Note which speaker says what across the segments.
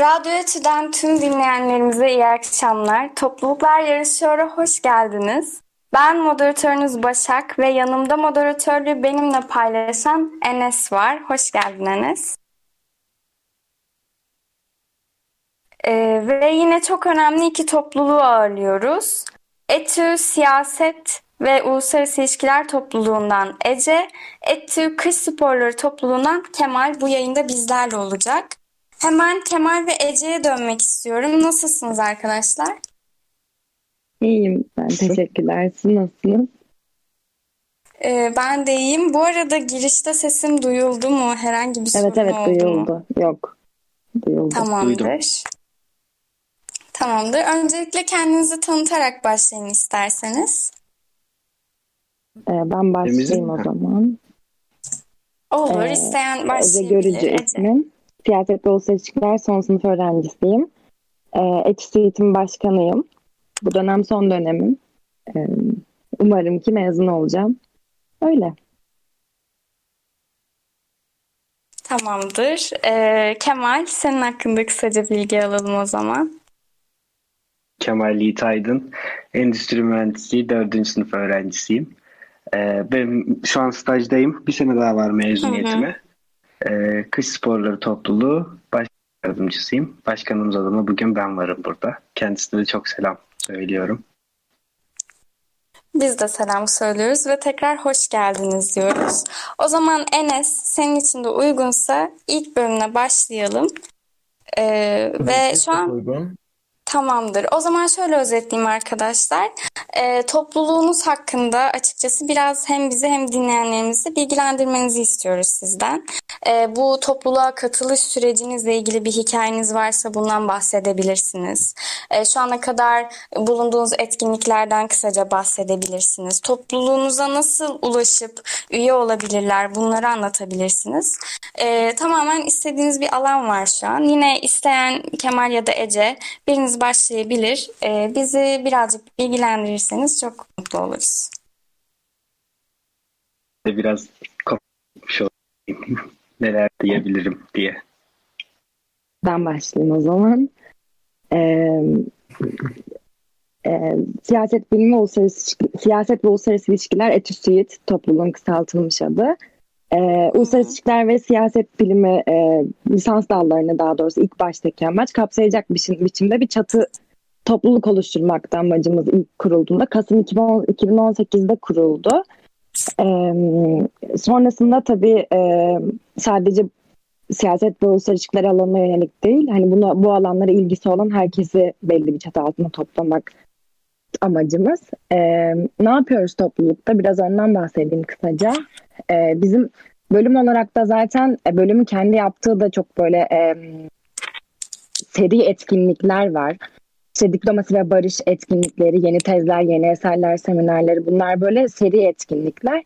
Speaker 1: Radyo Etü'den tüm dinleyenlerimize iyi akşamlar. Topluluklar Yarışıyor'a hoş geldiniz. Ben moderatörünüz Başak ve yanımda moderatörlüğü benimle paylaşan Enes var. Hoş geldin Enes. Ee, ve yine çok önemli iki topluluğu ağırlıyoruz. ETÜ Siyaset ve Uluslararası İlişkiler Topluluğundan Ece, ETÜ Kış Sporları Topluluğundan Kemal bu yayında bizlerle olacak. Hemen Kemal ve Ece'ye dönmek istiyorum. Nasılsınız arkadaşlar?
Speaker 2: İyiyim ben. Teşekkürler. Siz nasılsınız?
Speaker 1: Ee, ben de iyiyim. Bu arada girişte sesim duyuldu mu? Herhangi bir
Speaker 2: Evet
Speaker 1: sorun
Speaker 2: evet
Speaker 1: oldu mu?
Speaker 2: duyuldu. Yok. Duyuldu.
Speaker 1: Tamamdır. Tamamdır. Öncelikle kendinizi tanıtarak başlayın isterseniz.
Speaker 2: Ee, ben başlayayım o
Speaker 3: mi?
Speaker 2: zaman.
Speaker 1: Olur.
Speaker 2: Ee,
Speaker 1: isteyen
Speaker 2: Ece
Speaker 1: başlayabilir.
Speaker 2: Görücü
Speaker 1: Ece.
Speaker 2: ismim. Siyaset ve Uluslararası İlişkiler son sınıf öğrencisiyim. Etüt Eğitim Başkanıyım. Bu dönem son dönemim. Ee, umarım ki mezun olacağım. Öyle.
Speaker 1: Tamamdır. Ee, Kemal, senin hakkında kısaca bilgi alalım o zaman.
Speaker 3: Kemal Yiğit Aydın. Endüstri Mühendisliği 4. sınıf öğrencisiyim. Ee, ben şu an stajdayım. Bir sene daha var mezuniyetime. Ee, Kış Sporları Topluluğu baş yardımcısıyım. Başkanımız adına bugün ben varım burada. Kendisine de çok selam söylüyorum.
Speaker 1: Biz de selam söylüyoruz ve tekrar hoş geldiniz diyoruz. O zaman Enes, senin için de uygunsa ilk bölümüne başlayalım. Ee, ve şu an
Speaker 4: Uygun.
Speaker 1: Tamamdır. O zaman şöyle özetleyeyim arkadaşlar. Ee, topluluğunuz hakkında açıkçası biraz hem bizi hem dinleyenlerimizi bilgilendirmenizi istiyoruz sizden. Ee, bu topluluğa katılış sürecinizle ilgili bir hikayeniz varsa bundan bahsedebilirsiniz. Ee, şu ana kadar bulunduğunuz etkinliklerden kısaca bahsedebilirsiniz. Topluluğunuza nasıl ulaşıp üye olabilirler bunları anlatabilirsiniz. Ee, tamamen istediğiniz bir alan var şu an. Yine isteyen Kemal ya da Ece biriniz başlayabilir. Ee, bizi birazcık bilgilendirirseniz çok mutlu oluruz.
Speaker 3: Biraz konuşmuş olayım. Neler diyebilirim diye.
Speaker 2: Ben başlayayım o zaman. Ee, e, siyaset bilimi uluslararası siyaset ve uluslararası ilişkiler ETÜSİİD topluluğun kısaltılmış adı. Ee, uluslararası ilişkiler ve siyaset bilimi e, lisans dallarını daha doğrusu ilk baştaki amaç kapsayacak biçim, biçimde bir çatı topluluk oluşturmakta amacımız ilk kurulduğunda. Kasım 2010, 2018'de kuruldu. Ee, sonrasında tabii e, sadece siyaset ve uluslararası ilişkiler alanına yönelik değil, hani buna bu alanlara ilgisi olan herkesi belli bir çatı altında toplamak amacımız. Ee, ne yapıyoruz toplulukta? Biraz ondan bahsedeyim kısaca. Ee, bizim bölüm olarak da zaten e, bölümün kendi yaptığı da çok böyle e, seri etkinlikler var. İşte diplomasi ve barış etkinlikleri, yeni tezler, yeni eserler, seminerleri bunlar böyle seri etkinlikler.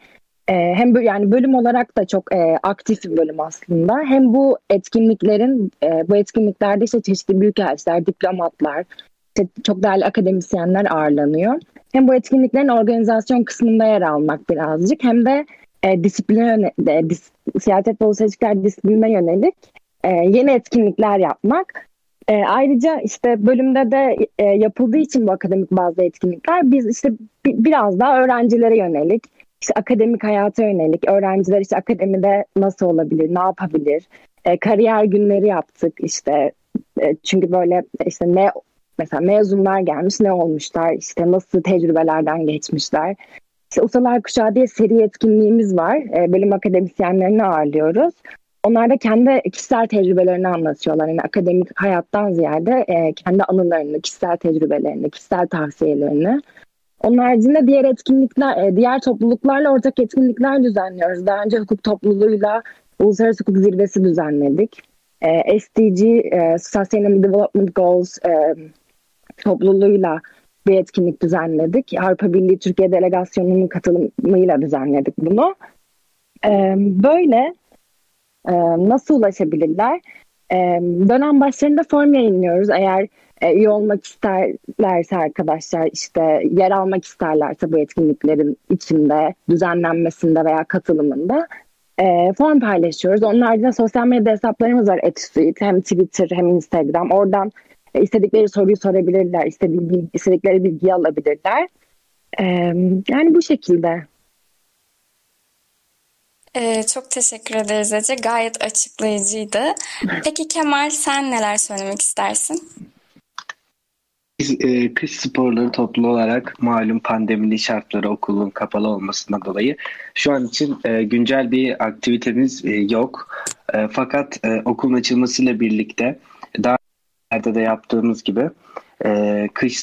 Speaker 2: Ee, hem böyle yani bölüm olarak da çok e, aktif bir bölüm aslında. Hem bu etkinliklerin e, bu etkinliklerde işte çeşitli büyükelçiler, diplomatlar, işte çok değerli akademisyenler ağırlanıyor. Hem bu etkinliklerin organizasyon kısmında yer almak birazcık hem de e, disipline e, dis- siyaset ve uluslararası disiplinine yönelik e, yeni etkinlikler yapmak. E, ayrıca işte bölümde de e, yapıldığı için bu akademik bazı etkinlikler biz işte bi- biraz daha öğrencilere yönelik, işte akademik hayata yönelik, öğrenciler işte akademide nasıl olabilir, ne yapabilir, e, kariyer günleri yaptık işte E, çünkü böyle işte ne mesela mezunlar gelmiş ne olmuşlar, işte nasıl tecrübelerden geçmişler. Ustalar Kuşağı diye seri etkinliğimiz var. E, bölüm akademisyenlerini ağırlıyoruz. Onlar da kendi kişisel tecrübelerini anlatıyorlar. Yani akademik hayattan ziyade e, kendi anılarını, kişisel tecrübelerini, kişisel tavsiyelerini. Onun haricinde diğer etkinlikler, e, diğer topluluklarla ortak etkinlikler düzenliyoruz. Daha önce hukuk topluluğuyla Uluslararası Hukuk Zirvesi düzenledik. E, SDG, e, Sustainable Development Goals e, topluluğuyla bir etkinlik düzenledik. Avrupa Birliği Türkiye Delegasyonu'nun katılımıyla düzenledik bunu. E, böyle e, nasıl ulaşabilirler? E, dönem başlarında form yayınlıyoruz. Eğer e, üye olmak isterlerse arkadaşlar işte yer almak isterlerse bu etkinliklerin içinde, düzenlenmesinde veya katılımında e, form paylaşıyoruz. Onun haricinde sosyal medya hesaplarımız var. Etüsuit, hem Twitter hem Instagram. Oradan istedikleri soruyu sorabilirler, istedikleri, istedikleri bilgiyi alabilirler. E, yani bu şekilde.
Speaker 1: Ee, çok teşekkür ederiz Ece. Gayet açıklayıcıydı. Peki Kemal sen neler söylemek istersin?
Speaker 3: Biz e, kış sporları toplu olarak malum pandemili şartları okulun kapalı olmasından dolayı şu an için e, güncel bir aktivitemiz e, yok. E, fakat e, okulun açılmasıyla birlikte önce de yaptığımız gibi e, kış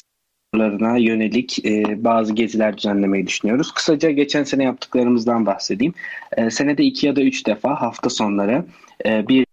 Speaker 3: sporlarına yönelik e, bazı geziler düzenlemeyi düşünüyoruz. Kısaca geçen sene yaptıklarımızdan bahsedeyim. E, senede iki ya da üç defa hafta sonları e, bir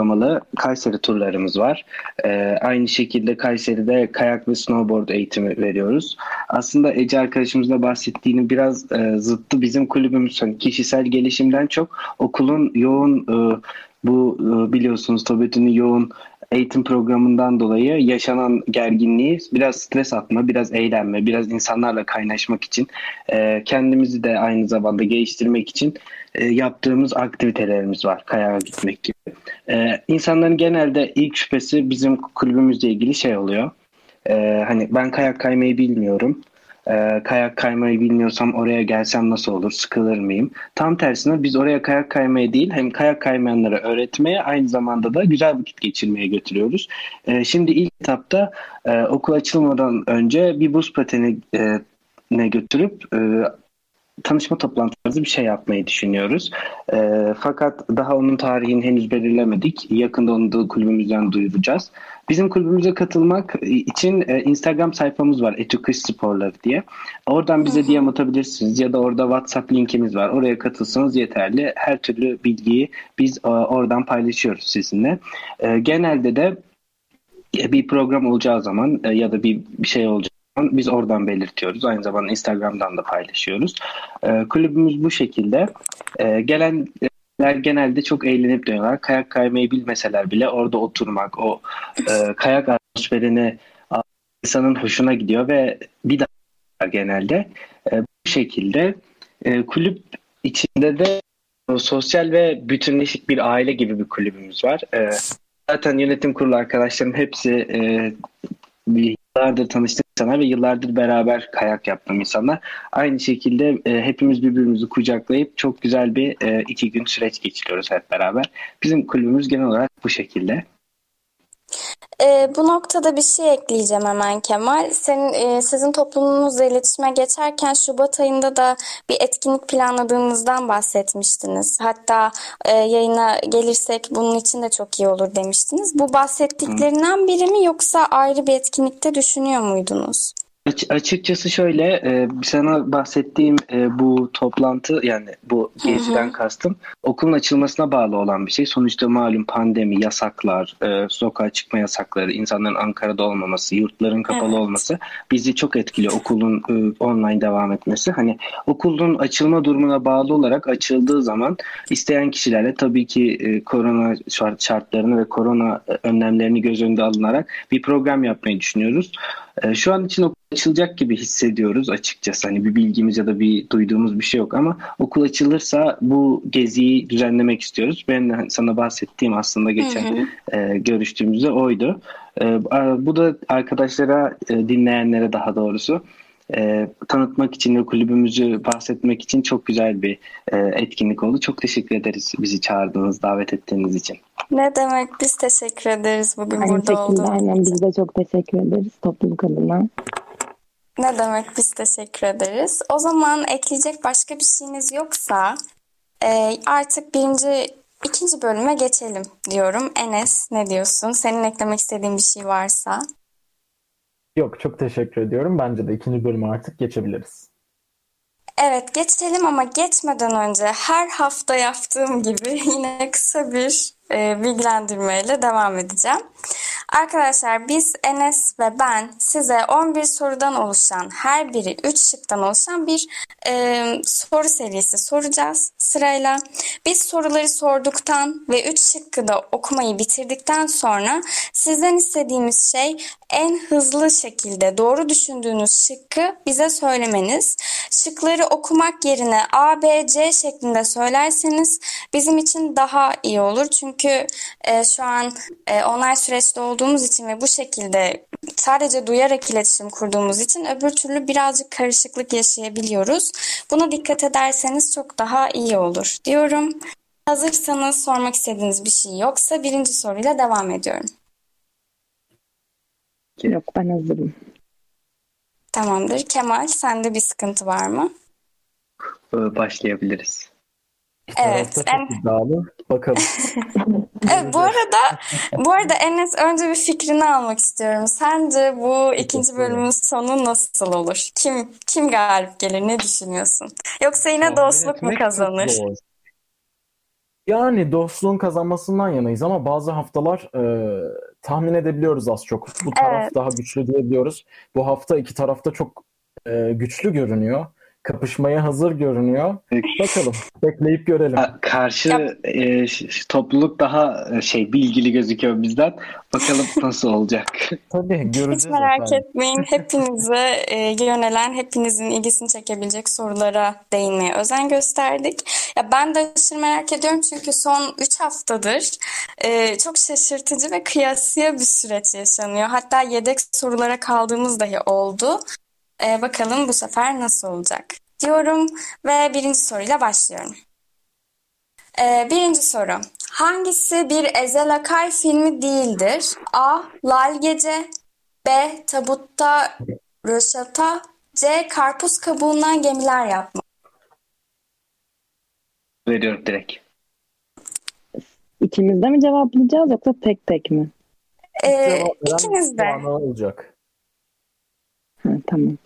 Speaker 3: uygulamalı Kayseri turlarımız var. Ee, aynı şekilde Kayseri'de kayak ve snowboard eğitimi veriyoruz. Aslında Ece arkadaşımızla bahsettiğini biraz e, zıttı bizim kulübümüz. Hani kişisel gelişimden çok okulun yoğun e, bu e, biliyorsunuz TOBİT'in yoğun eğitim programından dolayı yaşanan gerginliği biraz stres atma, biraz eğlenme, biraz insanlarla kaynaşmak için e, kendimizi de aynı zamanda geliştirmek için e, yaptığımız aktivitelerimiz var. Kayağa gitmek gibi. E, insanların genelde ilk şüphesi bizim kulübümüzle ilgili şey oluyor. E, hani ben kayak kaymayı bilmiyorum. E, kayak kaymayı bilmiyorsam oraya gelsem nasıl olur? Sıkılır mıyım? Tam tersine biz oraya kayak kaymaya değil hem kayak kaymayanlara öğretmeye aynı zamanda da güzel vakit geçirmeye götürüyoruz. E, şimdi ilk etapta e, okul açılmadan önce bir buz pateni e, ne götürüp e, tanışma toplantısı bir şey yapmayı düşünüyoruz. E, fakat daha onun tarihini henüz belirlemedik. Yakında onu da kulübümüzden duyuracağız. Bizim kulübümüze katılmak için e, Instagram sayfamız var. Etü Kış Sporları diye. Oradan bize DM atabilirsiniz ya da orada WhatsApp linkimiz var. Oraya katılsanız yeterli. Her türlü bilgiyi biz e, oradan paylaşıyoruz sizinle. E, genelde de bir program olacağı zaman e, ya da bir, bir şey olacağı biz oradan belirtiyoruz. Aynı zamanda Instagram'dan da paylaşıyoruz. E, kulübümüz bu şekilde. E, gelenler genelde çok eğlenip dönüyorlar. Kayak kaymayı bilmeseler bile orada oturmak, o e, kayak atmosferini insanın hoşuna gidiyor ve bir daha genelde e, bu şekilde e, kulüp içinde de sosyal ve bütünleşik bir aile gibi bir kulübümüz var. E, zaten yönetim kurulu arkadaşlarım hepsi e, yıllardır tanıştığım insanlar ve yıllardır beraber kayak yaptığım insanlar. Aynı şekilde e, hepimiz birbirimizi kucaklayıp çok güzel bir e, iki gün süreç geçiriyoruz hep beraber. Bizim kulübümüz genel olarak bu şekilde.
Speaker 1: E, bu noktada bir şey ekleyeceğim hemen Kemal. Senin, e, sizin toplumunuzla iletişime geçerken Şubat ayında da bir etkinlik planladığınızdan bahsetmiştiniz. Hatta e, yayına gelirsek bunun için de çok iyi olur demiştiniz. Bu bahsettiklerinden biri mi yoksa ayrı bir etkinlikte düşünüyor muydunuz?
Speaker 3: Açıkçası şöyle e, sana bahsettiğim e, bu toplantı yani bu geziden hı hı. kastım okulun açılmasına bağlı olan bir şey. Sonuçta malum pandemi, yasaklar, e, sokağa çıkma yasakları, insanların Ankara'da olmaması, yurtların kapalı evet. olması bizi çok etkiliyor. Okulun online devam etmesi. Hani okulun açılma durumuna bağlı olarak açıldığı zaman isteyen kişilerle tabii ki korona şartlarını ve korona önlemlerini göz önünde alınarak bir program yapmayı düşünüyoruz. Şu an için okul açılacak gibi hissediyoruz açıkçası. Hani bir bilgimiz ya da bir duyduğumuz bir şey yok ama okul açılırsa bu geziyi düzenlemek istiyoruz. Ben de hani sana bahsettiğim aslında geçen hı hı. E, görüştüğümüzde oydu. E, bu da arkadaşlara, e, dinleyenlere daha doğrusu e, tanıtmak için ve kulübümüzü bahsetmek için çok güzel bir e, etkinlik oldu. Çok teşekkür ederiz bizi çağırdığınız, davet ettiğiniz için.
Speaker 1: Ne demek biz teşekkür ederiz bugün Aynı burada olduğunuz
Speaker 2: Aynen biz de çok teşekkür ederiz topluluk adına.
Speaker 1: Ne demek biz teşekkür ederiz. O zaman ekleyecek başka bir şeyiniz yoksa e, artık birinci, ikinci bölüme geçelim diyorum. Enes ne diyorsun? Senin eklemek istediğin bir şey varsa.
Speaker 4: Yok çok teşekkür ediyorum. Bence de ikinci bölüme artık geçebiliriz.
Speaker 1: Evet geçelim ama geçmeden önce her hafta yaptığım gibi yine kısa bir e, bilgilendirmeyle devam edeceğim. Arkadaşlar biz Enes ve ben size 11 sorudan oluşan her biri 3 şıktan oluşan bir e, soru serisi soracağız sırayla. Biz soruları sorduktan ve 3 şıkkı da okumayı bitirdikten sonra sizden istediğimiz şey en hızlı şekilde doğru düşündüğünüz şıkkı bize söylemeniz. Şıkları okumak yerine A, B, C şeklinde söylerseniz bizim için daha iyi olur. Çünkü e, şu an e, online süreçte olduğumuz için ve bu şekilde sadece duyarak iletişim kurduğumuz için öbür türlü birazcık karışıklık yaşayabiliyoruz. Buna dikkat ederseniz çok daha iyi olur diyorum. Hazırsanız sormak istediğiniz bir şey yoksa birinci soruyla devam ediyorum.
Speaker 2: Yok ben hazırım.
Speaker 1: Tamamdır. Kemal, sende bir sıkıntı var mı?
Speaker 3: Ee, Başlayabiliriz.
Speaker 1: Evet, en-
Speaker 4: iddialı. Bakalım.
Speaker 1: Evet, bu arada bu arada Enes önce bir fikrini almak istiyorum. Sence bu ikinci bölümün sonu nasıl olur? Kim kim galip gelir? Ne düşünüyorsun? Yoksa yine dostluk mu kazanır?
Speaker 4: Yani dostluğun kazanmasından yanayız ama bazı haftalar e, tahmin edebiliyoruz az çok. Bu taraf
Speaker 1: Evet.
Speaker 4: daha güçlü diyebiliyoruz. Bu hafta iki tarafta çok e, güçlü görünüyor. Kapışmaya hazır görünüyor.
Speaker 3: Peki.
Speaker 4: Bakalım. Bekleyip görelim.
Speaker 3: Karşı e, topluluk daha e, şey bilgili gözüküyor bizden. Bakalım nasıl olacak.
Speaker 4: Tabii
Speaker 1: Hiç
Speaker 4: göreceğiz
Speaker 1: merak
Speaker 4: efendim.
Speaker 1: etmeyin. Hepinize e, yönelen, hepinizin ilgisini çekebilecek sorulara değinmeye özen gösterdik. Ya ben de aşırı merak ediyorum çünkü son 3 haftadır e, çok şaşırtıcı ve kıyasıya bir süreç yaşanıyor. Hatta yedek sorulara kaldığımız dahi oldu. E, bakalım bu sefer nasıl olacak diyorum ve birinci soruyla başlıyorum. E, birinci soru. Hangisi bir Ezel Akay filmi değildir? A. Lal Gece B. Tabutta röşata C. Karpuz kabuğundan gemiler yapma.
Speaker 3: Veriyorum direkt.
Speaker 2: İkimiz de mi cevaplayacağız yoksa tek tek mi?
Speaker 1: Ee, ikiniz de.
Speaker 4: olacak.
Speaker 2: Ha, tamam.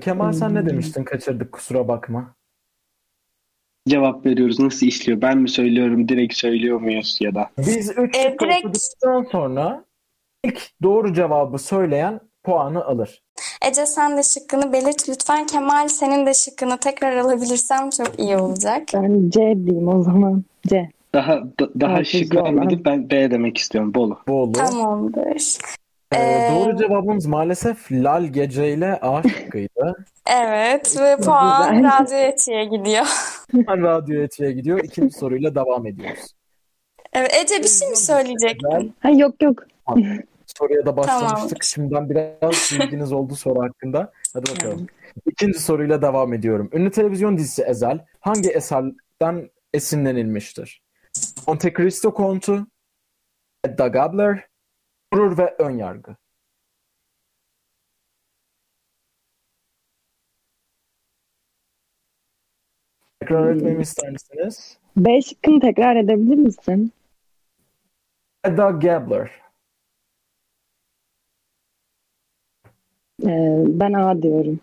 Speaker 4: Kemal sen ne demiştin? Kaçırdık kusura bakma.
Speaker 3: Cevap veriyoruz. Nasıl işliyor? Ben mi söylüyorum? Direkt söylüyor muyuz ya da?
Speaker 4: Biz üç
Speaker 1: Ee,
Speaker 4: şık
Speaker 1: direkt-
Speaker 4: sonra ilk doğru cevabı söyleyen puanı alır.
Speaker 1: Ece sen de şıkkını belirt lütfen. Kemal senin de şıkkını tekrar alabilirsem çok iyi olacak.
Speaker 2: Ben C diyeyim o zaman. C.
Speaker 3: Daha da- daha şık
Speaker 2: olan.
Speaker 3: vermedim. Ben B demek istiyorum. Bolu.
Speaker 4: Bolu.
Speaker 1: Tamamdır.
Speaker 4: Ee, doğru cevabımız maalesef Lal Gece ile A şıkkıydı.
Speaker 1: Evet ve puan. Radyo Eti'ye gidiyor.
Speaker 4: Hemen Radyo Eti'ye gidiyor. İkinci soruyla devam ediyoruz.
Speaker 1: Evet, Ece bir şey mi söyleyecektin?
Speaker 2: Ha yok yok.
Speaker 4: Soruya da
Speaker 1: Tamam.
Speaker 4: başlamıştık. Şimdiden biraz bilginiz oldu soru hakkında. Hadi bakalım. İkinci soruyla devam ediyorum. Ünlü televizyon dizisi Ezel hangi eserden esinlenilmiştir? Monte Cristo Kontu, Edda Gabler, Gurur ve Önyargı. Tekrar etmemi ister misiniz?
Speaker 2: B şıkkını tekrar edebilir misin?
Speaker 4: Edda Gabler.
Speaker 2: Ee, ben A diyorum.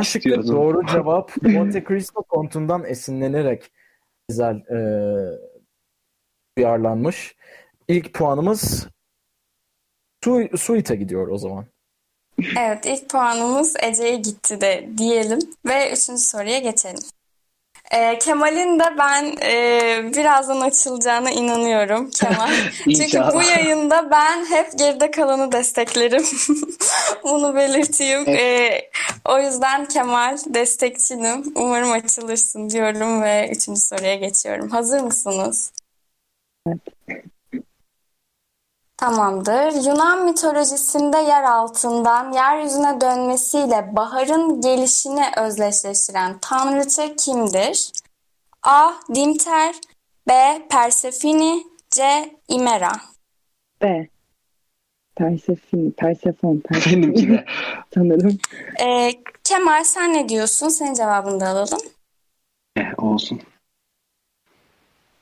Speaker 3: İstiyordum.
Speaker 4: doğru cevap Monte Cristo kontundan esinlenerek güzel e, uyarlanmış. İlk puanımız Su Suite gidiyor o zaman.
Speaker 1: Evet, ilk puanımız Ece'ye gitti de diyelim ve üçüncü soruya geçelim. Ee, Kemal'in de ben e, birazdan açılacağına inanıyorum Kemal. Çünkü bu yayında ben hep geride kalanı desteklerim. Bunu belirteyim. Ee, o yüzden Kemal destekçinim. Umarım açılırsın diyorum ve üçüncü soruya geçiyorum. Hazır mısınız? Tamamdır. Yunan mitolojisinde yer altından yeryüzüne dönmesiyle baharın gelişini özdeşleştiren tanrıça kimdir? A. Dimter B. Persefoni C. Imera
Speaker 2: B. Persefon. Persefon. Persefon.
Speaker 3: Benimki de.
Speaker 2: Sanırım.
Speaker 1: Ee, Kemal sen ne diyorsun? Senin cevabını da alalım.
Speaker 3: Eh, olsun.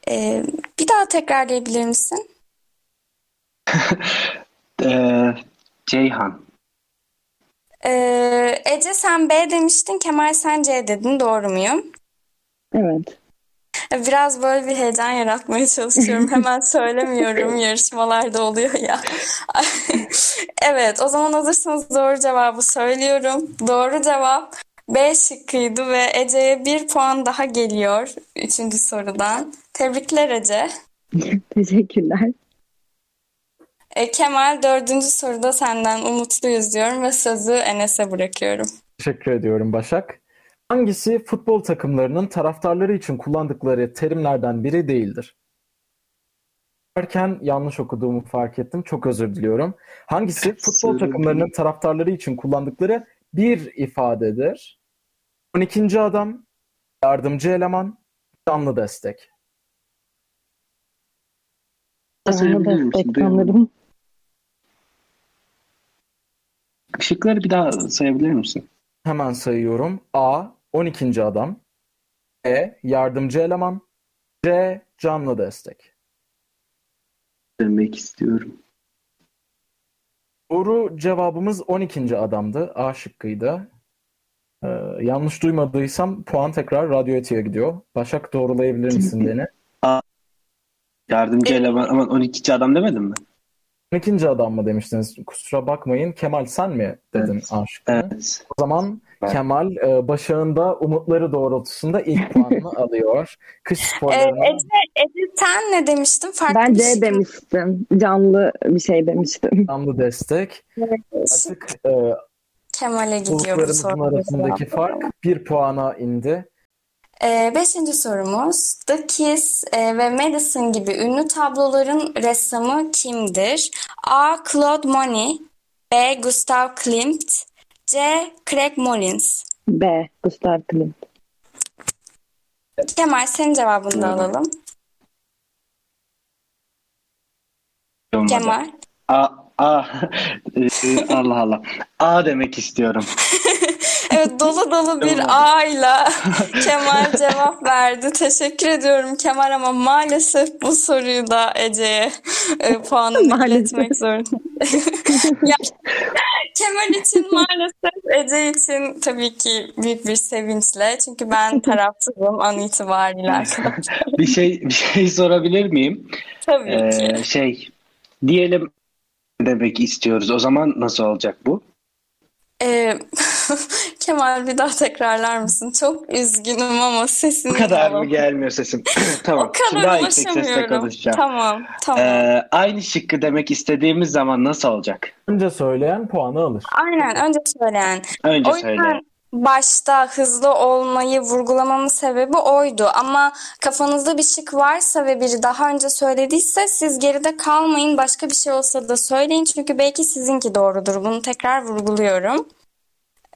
Speaker 1: Ee, bir daha tekrarlayabilir misin?
Speaker 3: Ee, Ceyhan.
Speaker 1: Ee, Ece sen B demiştin, Kemal sen C dedin. Doğru muyum?
Speaker 2: Evet.
Speaker 1: Biraz böyle bir heyecan yaratmaya çalışıyorum. Hemen söylemiyorum. Yarışmalarda oluyor ya. Evet, o zaman hazırsanız doğru cevabı söylüyorum. Doğru cevap B şıkkıydı ve Ece'ye bir puan daha geliyor üçüncü sorudan. Tebrikler Ece.
Speaker 2: Teşekkürler.
Speaker 1: E, Kemal dördüncü soruda senden umutluyuz diyorum ve sözü Enes'e bırakıyorum.
Speaker 4: Teşekkür ediyorum Başak. Hangisi futbol takımlarının taraftarları için kullandıkları terimlerden biri değildir? Derken yanlış okuduğumu fark ettim. Çok özür diliyorum. Hangisi futbol takımlarının taraftarları için kullandıkları bir ifadedir? 12. adam, yardımcı eleman, canlı destek.
Speaker 2: Canlı destek sanırım.
Speaker 3: Şıkları bir daha sayabilir misin?
Speaker 4: Hemen sayıyorum. A. 12. adam. B. Yardımcı eleman. C. Canlı destek.
Speaker 3: Demek istiyorum.
Speaker 4: Doğru cevabımız 12. adamdı. A şıkkıydı. Ee, yanlış duymadıysam puan tekrar Radyo Eti'ye gidiyor. Başak doğrulayabilir misin beni?
Speaker 3: Yardımcı eleman aman 12. adam demedim mi?
Speaker 4: 12. adam mı demiştiniz? Kusura bakmayın. Kemal sen mi dedin
Speaker 3: Evet.
Speaker 4: A şıkkını?
Speaker 3: Evet.
Speaker 4: O zaman
Speaker 3: Ben-
Speaker 4: Kemal e, Başak'ın da umutları doğrultusunda ilk puanını alıyor. Kış sporlarına
Speaker 1: Ece, Ece sen ne demiştin? Farklı
Speaker 2: Ben C
Speaker 1: şey
Speaker 2: demiştim. Canlı bir şey demiştim.
Speaker 4: canlı destek. Artık e,
Speaker 1: Kemal'e gidiyor bu
Speaker 4: bulutlarımızın arasındaki fark bir puana indi.
Speaker 1: Ee, beşinci sorumuz. The Kiss e, ve Madison gibi ünlü tabloların ressamı kimdir? A. Claude Monet B. Gustav Klimt C. Craig Mullins
Speaker 2: B. Gustav Klimt.
Speaker 1: Kemal senin cevabını da alalım.
Speaker 3: Olmadı.
Speaker 1: Kemal.
Speaker 3: A, A, Ee, Allah Allah. A demek istiyorum.
Speaker 1: Evet dolu dolu bir
Speaker 3: Olmadı.
Speaker 1: A ile Kemal cevap verdi. Teşekkür ediyorum Kemal ama maalesef bu soruyu da Ece'ye e, puanını iletmek zorundayım. Kemal için maalesef Ece için tabii ki büyük bir sevinçle. Çünkü ben tarafsızım an itibariyle arkadaşlar.
Speaker 3: Bir şey bir şey sorabilir miyim?
Speaker 1: Tabii
Speaker 3: Ee,
Speaker 1: ki.
Speaker 3: şey diyelim demek istiyoruz. O zaman nasıl olacak bu?
Speaker 1: Ee, Kemal bir daha tekrarlar mısın? Çok üzgünüm ama sesini
Speaker 3: Bu kadar mı gelmiyor sesim? tamam.
Speaker 1: O
Speaker 3: Şimdi
Speaker 1: kadar
Speaker 3: daha yüksek sesle konuşacağım.
Speaker 1: Tamam, tamam.
Speaker 3: Ee, aynı şıkkı demek istediğimiz zaman nasıl olacak?
Speaker 4: Önce söyleyen puanı alır.
Speaker 1: Aynen önce söyleyen.
Speaker 3: Önce
Speaker 1: O yüzden
Speaker 3: söyle.
Speaker 1: Başta hızlı olmayı vurgulamamın sebebi oydu. Ama kafanızda bir şık varsa ve biri daha önce söylediyse siz geride kalmayın. Başka bir şey olsa da söyleyin. Çünkü belki sizinki doğrudur. Bunu tekrar vurguluyorum.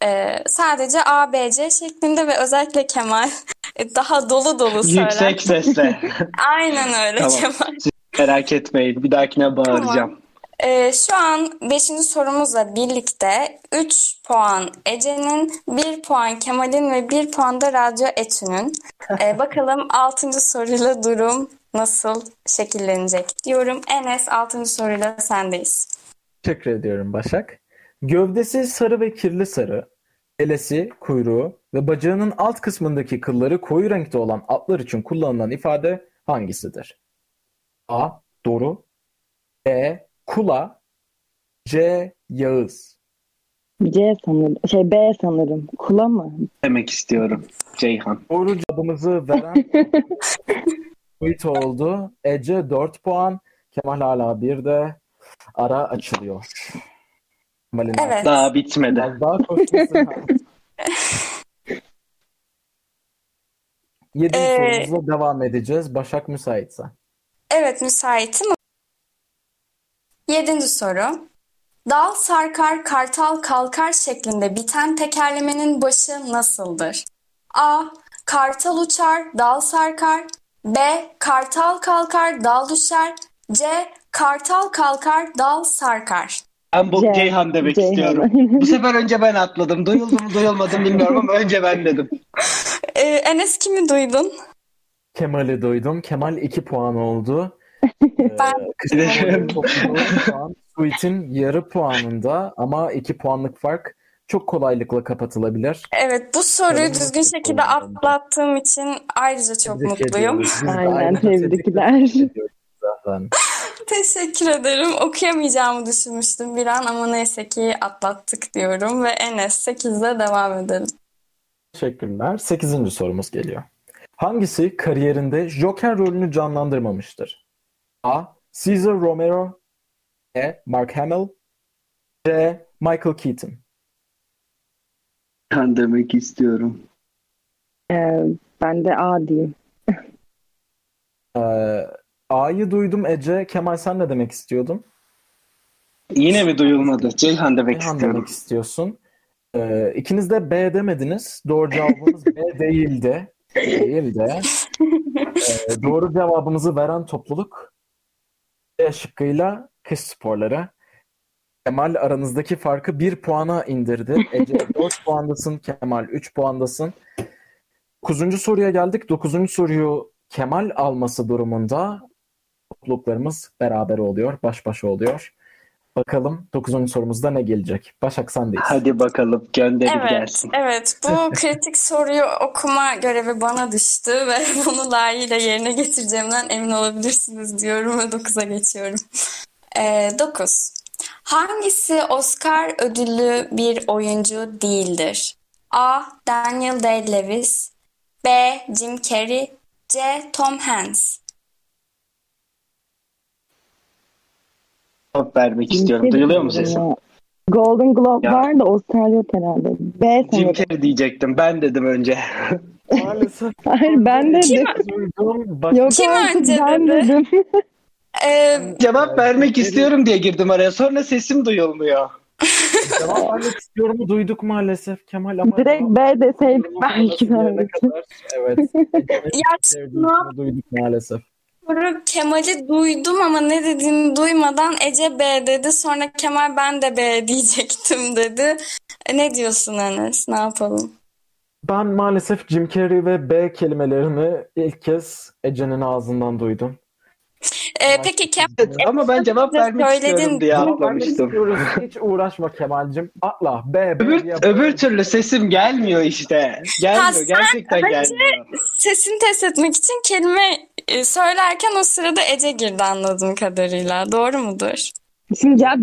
Speaker 1: Ee, sadece A, B, C şeklinde ve özellikle Kemal daha dolu dolu söyler.
Speaker 3: Yüksek sesle.
Speaker 1: Aynen öyle
Speaker 3: Tamam.
Speaker 1: Kemal.
Speaker 3: Merak etmeyin. Bir dahakine bağıracağım.
Speaker 1: Ee, şu an 5. sorumuzla birlikte 3 puan Ece'nin, 1 puan Kemal'in ve 1 puan da Radyo Etü'nün. Ee, bakalım 6. soruyla durum nasıl şekillenecek diyorum. Enes 6. soruyla sendeyiz.
Speaker 4: Teşekkür ediyorum Başak. Gövdesi sarı ve kirli sarı, belesi, kuyruğu ve bacağının alt kısmındaki kılları koyu renkte olan atlar için kullanılan ifade hangisidir? A. Doru B. Kula C. Yağız
Speaker 2: C sanırım. Şey B sanırım. Kula mı?
Speaker 3: Demek istiyorum. Ceyhan.
Speaker 4: Doğru cevabımızı veren Sweet oldu. Ece 4 puan. Kemal hala bir de ara açılıyor. Kemal'in
Speaker 1: Evet.
Speaker 3: Daha bitmedi.
Speaker 4: biraz daha koşması lazım. Yedinci
Speaker 1: Ee,
Speaker 4: sorumuza devam edeceğiz. Başak müsaitse.
Speaker 1: Evet müsaitim. Yedinci soru. Dal sarkar, kartal kalkar şeklinde biten tekerlemenin başı nasıldır? A. Kartal uçar, dal sarkar. B. Kartal kalkar, dal düşer. C. Kartal kalkar, dal sarkar.
Speaker 3: Ben bu
Speaker 2: C.
Speaker 3: Ceyhan demek
Speaker 2: Ceyhan.
Speaker 3: istiyorum. Bu sefer önce ben atladım. Duyuldu mu duyulmadı mı bilmiyorum ama önce ben dedim.
Speaker 1: Ee, Enes kimi duydun?
Speaker 4: Kemal'i duydum. Kemal 2 puan oldu.
Speaker 1: Ben-
Speaker 4: Ee, Sweet'in yarı puanında ama 2 puanlık fark çok kolaylıkla kapatılabilir.
Speaker 1: Evet, bu soruyu
Speaker 4: Kemal'in
Speaker 1: düzgün şekilde atlattığım için ayrıca çok
Speaker 4: Tebrik
Speaker 1: mutluyum.
Speaker 2: Aynen,
Speaker 4: tebrik
Speaker 2: tebrikler.
Speaker 1: Teşekkür ederim. Okuyamayacağımı düşünmüştüm bir an ama neyse ki atlattık diyorum ve Enes 8'de devam edelim.
Speaker 4: Teşekkürler. Sekizinci sorumuz geliyor. Hangisi kariyerinde Joker rolünü canlandırmamıştır? A. Cesar Romero B. Mark Hamill C. Michael Keaton
Speaker 3: Ben demek istiyorum.
Speaker 2: Ee, ben de A diyeyim.
Speaker 4: Ee, A'yı duydum Ece. Kemal sen ne demek istiyordun?
Speaker 3: Yine mi duyulmadı? Ceyhan demek
Speaker 4: Reyhan
Speaker 3: istiyorum.
Speaker 4: demek istiyorsun. Ee, ikiniz de B demediniz. Doğru cevabımız B değildi. Değildi. Ee, doğru cevabımızı veren topluluk B şıkkıyla kış sporları. Kemal aranızdaki farkı bir puana indirdi. Ece 4 puandasın, Kemal 3 puandasın. 9. soruya geldik. 9. soruyu Kemal alması durumunda topluluklarımız beraber oluyor, baş başa oluyor. Bakalım 9. sorumuzda ne gelecek? Başak sendeyiz.
Speaker 3: Hadi bakalım gönderin
Speaker 1: Evet,
Speaker 3: gelsin.
Speaker 1: evet. Bu kritik soruyu okuma görevi bana düştü ve bunu layığıyla yerine getireceğimden emin olabilirsiniz diyorum ve 9'a geçiyorum. 9. Hangisi Oscar ödüllü bir oyuncu değildir? A. Daniel Day-Lewis B. Jim Carrey C. Tom Hanks
Speaker 3: Cevap vermek istiyorum. Duyuluyor mu sesim?
Speaker 2: Golden Globe
Speaker 3: Ya.
Speaker 2: var da Oscar yok herhalde. B
Speaker 3: Jim. Carrey diyecektim. Ben dedim önce.
Speaker 4: Maalesef.
Speaker 2: Hayır ben dedim.
Speaker 4: Duydum. Başka-
Speaker 2: Yok
Speaker 1: Kim
Speaker 2: artık
Speaker 1: önce
Speaker 2: ben
Speaker 1: dedi?
Speaker 2: dedim.
Speaker 1: Ee,
Speaker 3: Cevap vermek istiyorum diye girdim araya. Sonra sesim duyulmuyor.
Speaker 4: Cevap vermek istiyorumu duyduk maalesef Kemal ama
Speaker 2: Direkt B deseydik belki de.
Speaker 4: Evet.
Speaker 1: Ya
Speaker 4: duyduk maalesef.
Speaker 1: Soru Kemal'i duydum ama ne dediğini duymadan Ece B dedi. Sonra Kemal ben de B diyecektim dedi. E, Ne diyorsun Enes? Ne yapalım?
Speaker 4: Ben maalesef Jim Carrey ve B kelimelerini ilk kez Ece'nin ağzından duydum.
Speaker 1: E, peki Kemal
Speaker 3: Evet, ama ben cevap vermek
Speaker 1: söyledin.
Speaker 3: istiyorum diye atlamıştım.
Speaker 4: Hiç uğraşma Kemal'cim. Atla. B, B
Speaker 3: Öbür, öbür türlü sesim gelmiyor işte. Gelmiyor.
Speaker 1: sen
Speaker 3: Gerçekten gelmiyor.
Speaker 1: sesini test etmek için kelime e, söylerken o sırada Ece girdi anladığım kadarıyla. Doğru mudur?
Speaker 2: Şimdi cevap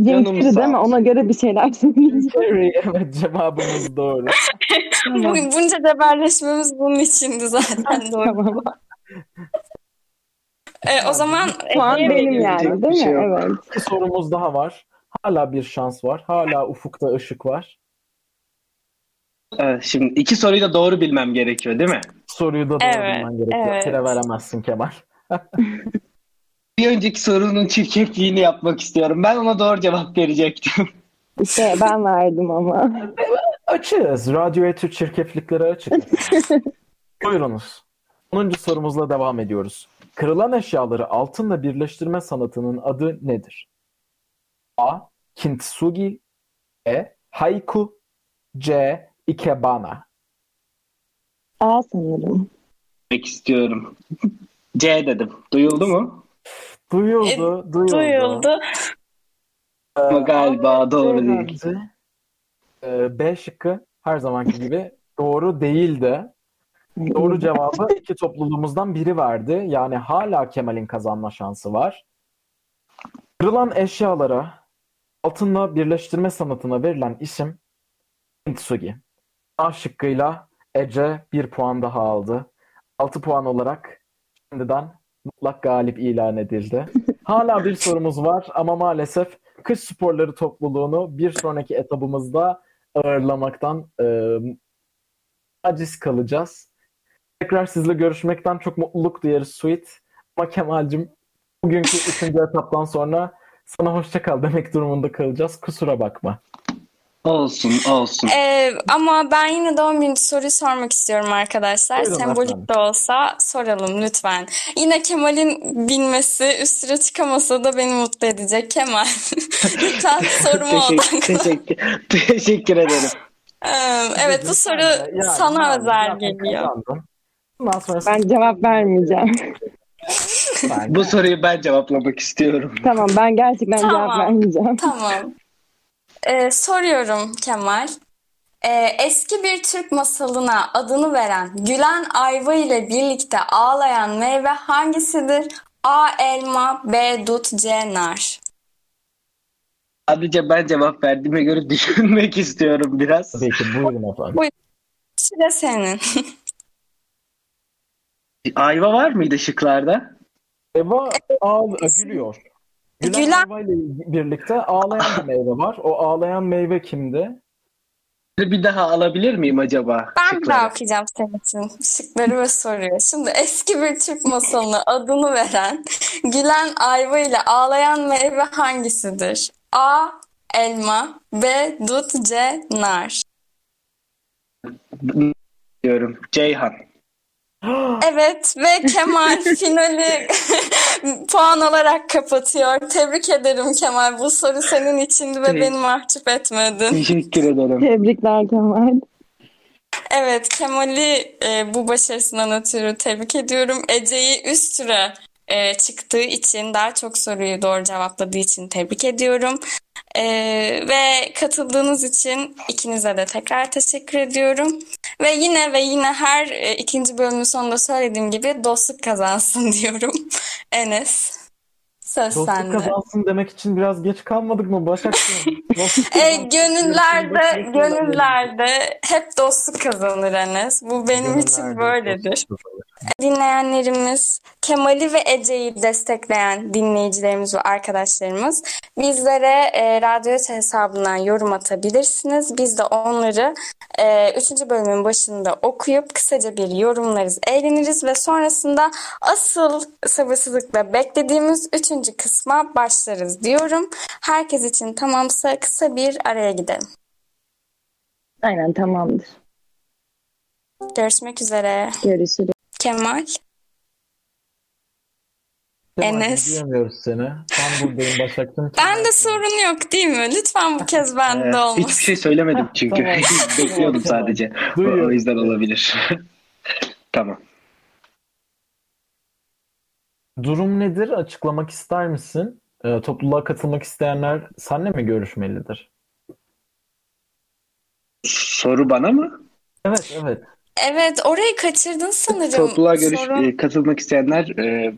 Speaker 3: sağ
Speaker 2: değil mi? Ona göre bir şeyler söyleyeceğim.
Speaker 4: Evet cevabımız doğru.
Speaker 1: Bu, bunca cebelleşmemiz bunun içindi zaten. Doğru. E, o zaman
Speaker 2: Puan benim yani değil mi?
Speaker 3: şey yok.
Speaker 2: Evet.
Speaker 4: Bir sorumuz daha var. Hala bir şans var. Hala ufukta ışık var.
Speaker 3: Evet, şimdi iki soruyu da doğru bilmem gerekiyor değil mi?
Speaker 4: Soruyu da doğru
Speaker 1: Evet,
Speaker 4: bilmen gerekiyor.
Speaker 1: evet.
Speaker 4: Tire veremezsin Kemal.
Speaker 3: Bir önceki sorunun çirkefliğini yapmak istiyorum. Ben ona doğru cevap verecektim.
Speaker 2: İşte ben verdim ama.
Speaker 4: Açığız. Radyoetü çirkefliklere açık. Buyurunuz. 10. sorumuzla devam ediyoruz. Kırılan eşyaları altınla birleştirme sanatının adı nedir? A. Kintsugi B. Haiku C. Ikebana
Speaker 2: A sanırım.
Speaker 3: Demek istiyorum. C dedim. Duyuldu mu?
Speaker 4: Duyuldu, duyuldu.
Speaker 1: Duyuldu.
Speaker 3: Ama galiba doğru değil.
Speaker 4: Bence, e, B şıkkı her zamanki gibi doğru değildi. Doğru cevabı iki topluluğumuzdan biri verdi. Yani hala Kemal'in kazanma şansı var. Kırılan eşyalara altınla birleştirme sanatına verilen isim Kintsugi. A şıkkıyla Ece bir puan daha aldı. 6 puan olarak şimdiden mutlak galip ilan edildi. Hala bir sorumuz var ama maalesef kış sporları topluluğunu bir sonraki etabımızda ağırlamaktan e, aciz kalacağız. Tekrar sizle görüşmekten çok mutluluk duyarız Sweet. Ama Kemal'cim bugünkü üçüncü etaptan sonra sana hoşça kal demek durumunda kalacağız. Kusura bakma.
Speaker 3: Olsun, olsun.
Speaker 1: Ee, ama ben yine de 11. soruyu sormak istiyorum arkadaşlar.
Speaker 4: Buyurun
Speaker 1: Sembolik
Speaker 4: efendim.
Speaker 1: de olsa soralım lütfen. Yine Kemal'in bilmesi üstüne çıkamasa da beni mutlu edecek. Kemal, lütfen soruma
Speaker 3: Teşekkür,
Speaker 1: odaklan.
Speaker 3: teşekkür, teşekkür ederim.
Speaker 1: Ee, evet bu soru
Speaker 4: Yani,
Speaker 1: sana
Speaker 4: yani
Speaker 1: özel geliyor.
Speaker 4: kazandın. Sonrası
Speaker 2: Ben cevap vermeyeceğim.
Speaker 3: Bu soruyu ben cevaplamak istiyorum.
Speaker 2: Tamam ben gerçekten
Speaker 1: Tamam.
Speaker 2: cevap vermeyeceğim.
Speaker 1: Tamam. Ee, soruyorum Kemal. Ee, eski bir Türk masalına adını veren Gülen Ayva ile birlikte ağlayan meyve hangisidir? A. Elma B. Dut C. Nar
Speaker 3: Sadece ben cevap verdiğime göre düşünmek istiyorum biraz.
Speaker 4: Tabii ki buyurun efendim.
Speaker 1: Süre senin.
Speaker 3: Ayva var mıydı şıklarda?
Speaker 4: Eva ağ gülüyor. Gülen
Speaker 1: Gülen-
Speaker 4: Ayva ile birlikte ağlayan bir meyve var. O ağlayan meyve kimdi?
Speaker 3: Bir daha alabilir miyim acaba
Speaker 1: Ben de
Speaker 3: şıkları?
Speaker 1: okuyacağım senin için şıkları ve soruyu. Şimdi eski bir Türk masalına adını veren Gülen Ayva ile ağlayan meyve hangisidir? A. Elma B. Dut C. Nar
Speaker 3: diyorum. Ceyhan.
Speaker 1: Evet ve Kemal finali puan alarak kapatıyor. Tebrik ederim Kemal. Bu soru senin içindi ve beni mahcup etmedin.
Speaker 3: Teşekkür ederim.
Speaker 2: Tebrikler Kemal.
Speaker 1: Evet, Kemal'i e, bu başarısından ötürü tebrik ediyorum. Ece'yi üst tura e, çıktığı için, daha çok soruyu doğru cevapladığı için tebrik ediyorum. E, ve katıldığınız için ikinize de tekrar teşekkür ediyorum. Ve yine ve yine her e, ikinci bölümün sonunda söylediğim gibi dostluk kazansın diyorum. Enes, söz
Speaker 4: Dostluk
Speaker 1: sende.
Speaker 4: kazansın demek için biraz geç kalmadık mı? Dostluk
Speaker 1: E, gönüllerde, gönüllerde hep dostluk kazanır Enes. Bu benim için böyledir.
Speaker 4: dostluk.
Speaker 1: Dinleyenlerimiz, Kemal'i ve Ece'yi destekleyen dinleyicilerimiz ve arkadaşlarımız bizlere e, Radyo hesabından yorum atabilirsiniz. Biz de onları e, 3. bölümün başında okuyup kısaca bir yorumlarız, eğleniriz ve sonrasında asıl sabırsızlıkla beklediğimiz 3. kısma başlarız diyorum. Herkes için tamamsa kısa bir araya gidelim.
Speaker 2: Aynen tamamdır.
Speaker 1: Görüşmek üzere.
Speaker 2: Görüşürüz.
Speaker 1: Kemal.
Speaker 4: Kemal'cim,
Speaker 1: Enes.
Speaker 4: duyamıyoruz seni. Ben buradayım Başak'cığım.
Speaker 1: Ben de sorun yok değil mi? Lütfen bu kez bende
Speaker 3: Ee,
Speaker 1: olmasın.
Speaker 3: hiçbir şey söylemedim çünkü.
Speaker 4: Tamam.
Speaker 3: Bekliyordum
Speaker 4: Tamam.
Speaker 3: sadece. O,
Speaker 4: Duyuyorum.
Speaker 3: o yüzden olabilir. Tamam.
Speaker 4: Durum nedir? Açıklamak ister misin? Ee, topluluğa katılmak isteyenler seninle mi görüşmelidir?
Speaker 3: Soru bana mı?
Speaker 4: Evet, evet.
Speaker 1: Evet, orayı kaçırdın sanırım.
Speaker 3: Topluluğa görüş,
Speaker 1: Sorun-
Speaker 3: e, katılmak isteyenler e,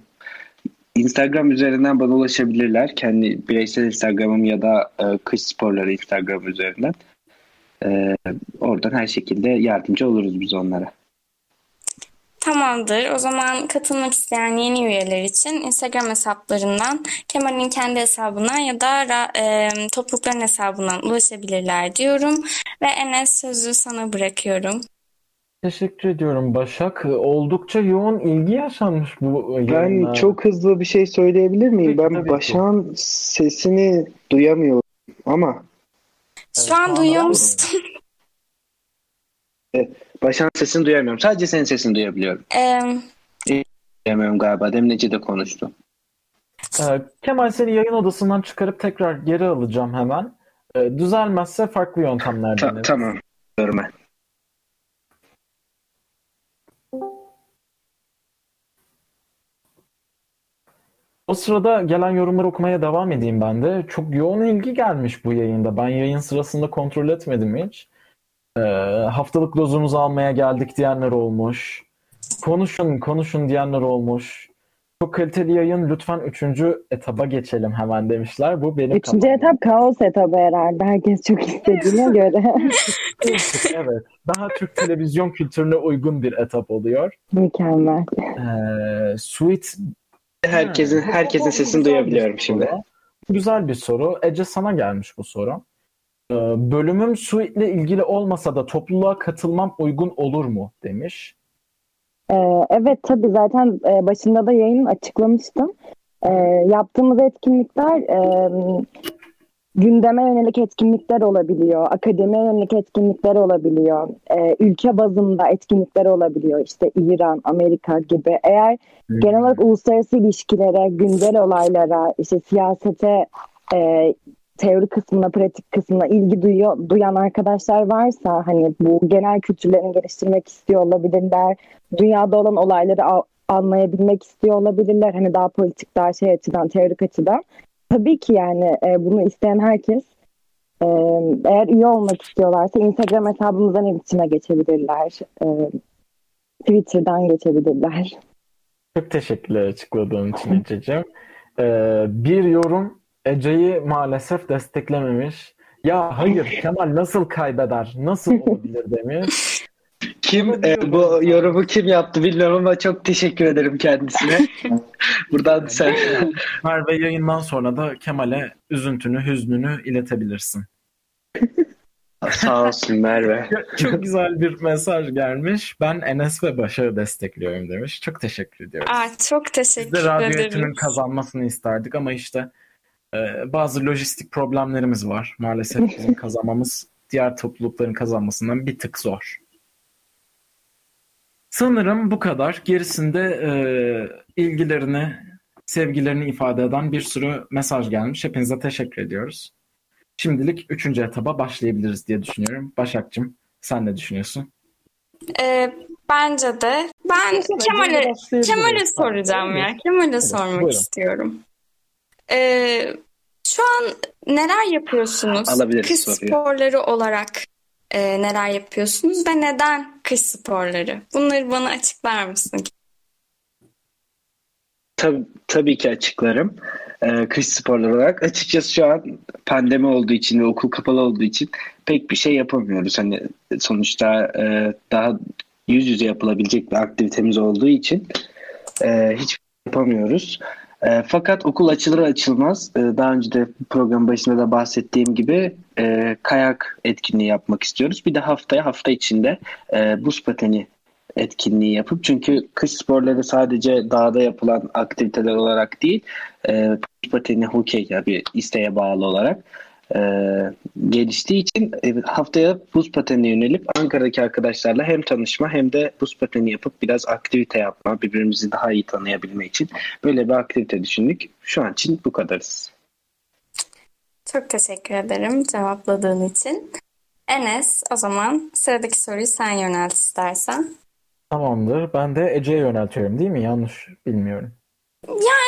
Speaker 3: Instagram üzerinden bana ulaşabilirler. Kendi bireysel Instagram'ım ya da e, kış sporları Instagram üzerinden. E, oradan her şekilde yardımcı oluruz biz onlara.
Speaker 1: Tamamdır. O zaman katılmak isteyen yeni üyeler için Instagram hesaplarından, Kemal'in kendi hesabından ya da e, toplulukların hesabından ulaşabilirler diyorum. Ve Enes sözü sana bırakıyorum.
Speaker 4: Teşekkür ediyorum Başak. Oldukça yoğun ilgi yaşanmış bu
Speaker 3: Ben
Speaker 4: yayınla.
Speaker 3: çok hızlı bir şey söyleyebilir miyim?
Speaker 4: Tabii,
Speaker 3: Ben. Başak'ın sesini duyamıyorum ama
Speaker 1: Şu
Speaker 4: Evet,
Speaker 1: an
Speaker 4: şu an
Speaker 1: duyuyor musun?
Speaker 3: Başak'ın sesini duyamıyorum. Sadece senin sesini duyabiliyorum. Duyamıyorum galiba. Demleci de konuştu.
Speaker 4: Ee, Kemal seni yayın odasından çıkarıp tekrar geri alacağım hemen. Ee, düzelmezse farklı yöntemler
Speaker 3: Ta-
Speaker 4: deneriz.
Speaker 3: tamam. Ben.
Speaker 4: O sırada gelen yorumları okumaya devam edeyim ben de. Çok yoğun ilgi gelmiş bu yayında. Ben yayın sırasında kontrol etmedim hiç. Ee, haftalık dozumuzu almaya geldik diyenler olmuş. Konuşun, konuşun diyenler olmuş. Çok kaliteli yayın. Lütfen üçüncü etaba geçelim hemen demişler. Bu benim
Speaker 2: Üçüncü
Speaker 4: kafamda.
Speaker 2: etap kaos etabı herhalde. Herkes çok istediğine göre.
Speaker 4: Evet. Daha Türk televizyon kültürüne uygun bir etap oluyor.
Speaker 2: Mükemmel.
Speaker 4: Ee, Sweet
Speaker 3: Herkesin herkesin sesini duyabiliyorum şimdi.
Speaker 4: Güzel bir soru. Ece sana gelmiş bu soru. Ee, bölümüm Suite'le ilgili olmasa da topluluğa katılmam uygun olur mu demiş.
Speaker 2: Ee, evet tabii zaten e, başında da yayın açıklamıştım. Ee, yaptığımız etkinlikler e, gündeme yönelik etkinlikler olabiliyor, akademiye yönelik etkinlikler olabiliyor, e, ülke bazında etkinlikler olabiliyor. İşte İran, Amerika gibi. Eğer genel olarak uluslararası ilişkilere, güncel olaylara, işte siyasete, e, teori kısmına, pratik kısmına ilgi duyuyor, duyan arkadaşlar varsa hani bu genel kültürlerini geliştirmek istiyor olabilirler. Dünyada olan olayları anlayabilmek istiyor olabilirler. Hani daha politik, daha şey açıdan, teorik açıdan. Tabii ki yani e, bunu isteyen herkes Ee, eğer üye olmak istiyorlarsa Instagram hesabımızdan iletişime geçebilirler. Ee, Twitter'dan geçebilirler.
Speaker 4: Çok teşekkürler açıkladığın için Ececiğim. Ee, bir yorum Ece'yi maalesef desteklememiş. Ya hayır Kemal nasıl kaybeder? Nasıl olabilir demiş.
Speaker 3: Kim e, bu yorumu kim yaptı bilmiyorum ama çok teşekkür ederim kendisine. Buradan sen
Speaker 4: Merve yayından sonra da Kemal'e üzüntünü, hüznünü iletebilirsin.
Speaker 3: sağ olsun Merve.
Speaker 4: Çok güzel bir mesaj gelmiş. Ben Enes ve Başak'ı destekliyorum demiş. Çok teşekkür ediyoruz.
Speaker 1: Aa, çok
Speaker 4: Biz
Speaker 1: teşekkür
Speaker 4: de radyo
Speaker 1: ederim.
Speaker 4: eğitiminin kazanmasını isterdik ama işte e, bazı lojistik problemlerimiz var. Maalesef bizim kazanmamız diğer toplulukların kazanmasından bir tık zor. Sanırım bu kadar. Gerisinde e, ilgilerini, sevgilerini ifade eden bir sürü mesaj gelmiş. Hepinize teşekkür ediyoruz. Şimdilik üçüncü etaba başlayabiliriz diye düşünüyorum. Başakcığım sen ne düşünüyorsun?
Speaker 1: Ee, bence de. Ben Kemal'e. Kemal'e soracağım ya. Kemal'e sormak
Speaker 4: buyurun.
Speaker 1: istiyorum. Ee, şu an neler yapıyorsunuz?
Speaker 3: Alabiliriz
Speaker 1: Kış
Speaker 3: soruyu.
Speaker 1: sporları olarak e, neler yapıyorsunuz ve neden kış sporları? Bunları bana açıklar mısın?
Speaker 3: Tabii, tabii ki açıklarım. Ee, kış sporları olarak. Açıkçası şu an pandemi olduğu için ve okul kapalı olduğu için pek bir şey yapamıyoruz. Hani sonuçta e, daha yüz yüze yapılabilecek bir aktivitemiz olduğu için e, hiç yapamıyoruz. E, fakat okul açılır açılmaz e, daha önce de program başında da bahsettiğim gibi e, kayak etkinliği yapmak istiyoruz. Bir de haftaya hafta içinde e, buz pateni etkinliği yapıp çünkü kış sporları sadece dağda yapılan aktiviteler olarak değil e, pateni, hokey ya bir isteğe bağlı olarak e, geliştiği için e, haftaya buz patenine yönelip Ankara'daki arkadaşlarla hem tanışma hem de buz pateni yapıp biraz aktivite yapma, birbirimizi daha iyi tanıyabilme için böyle bir aktivite düşündük. Şu an için bu kadarız.
Speaker 1: Çok teşekkür ederim cevapladığın için. Enes, o zaman sıradaki soruyu sen yönelt istersen.
Speaker 4: Tamamdır. Ben de Ece'ye yöneltiyorum değil mi? Yanlış bilmiyorum.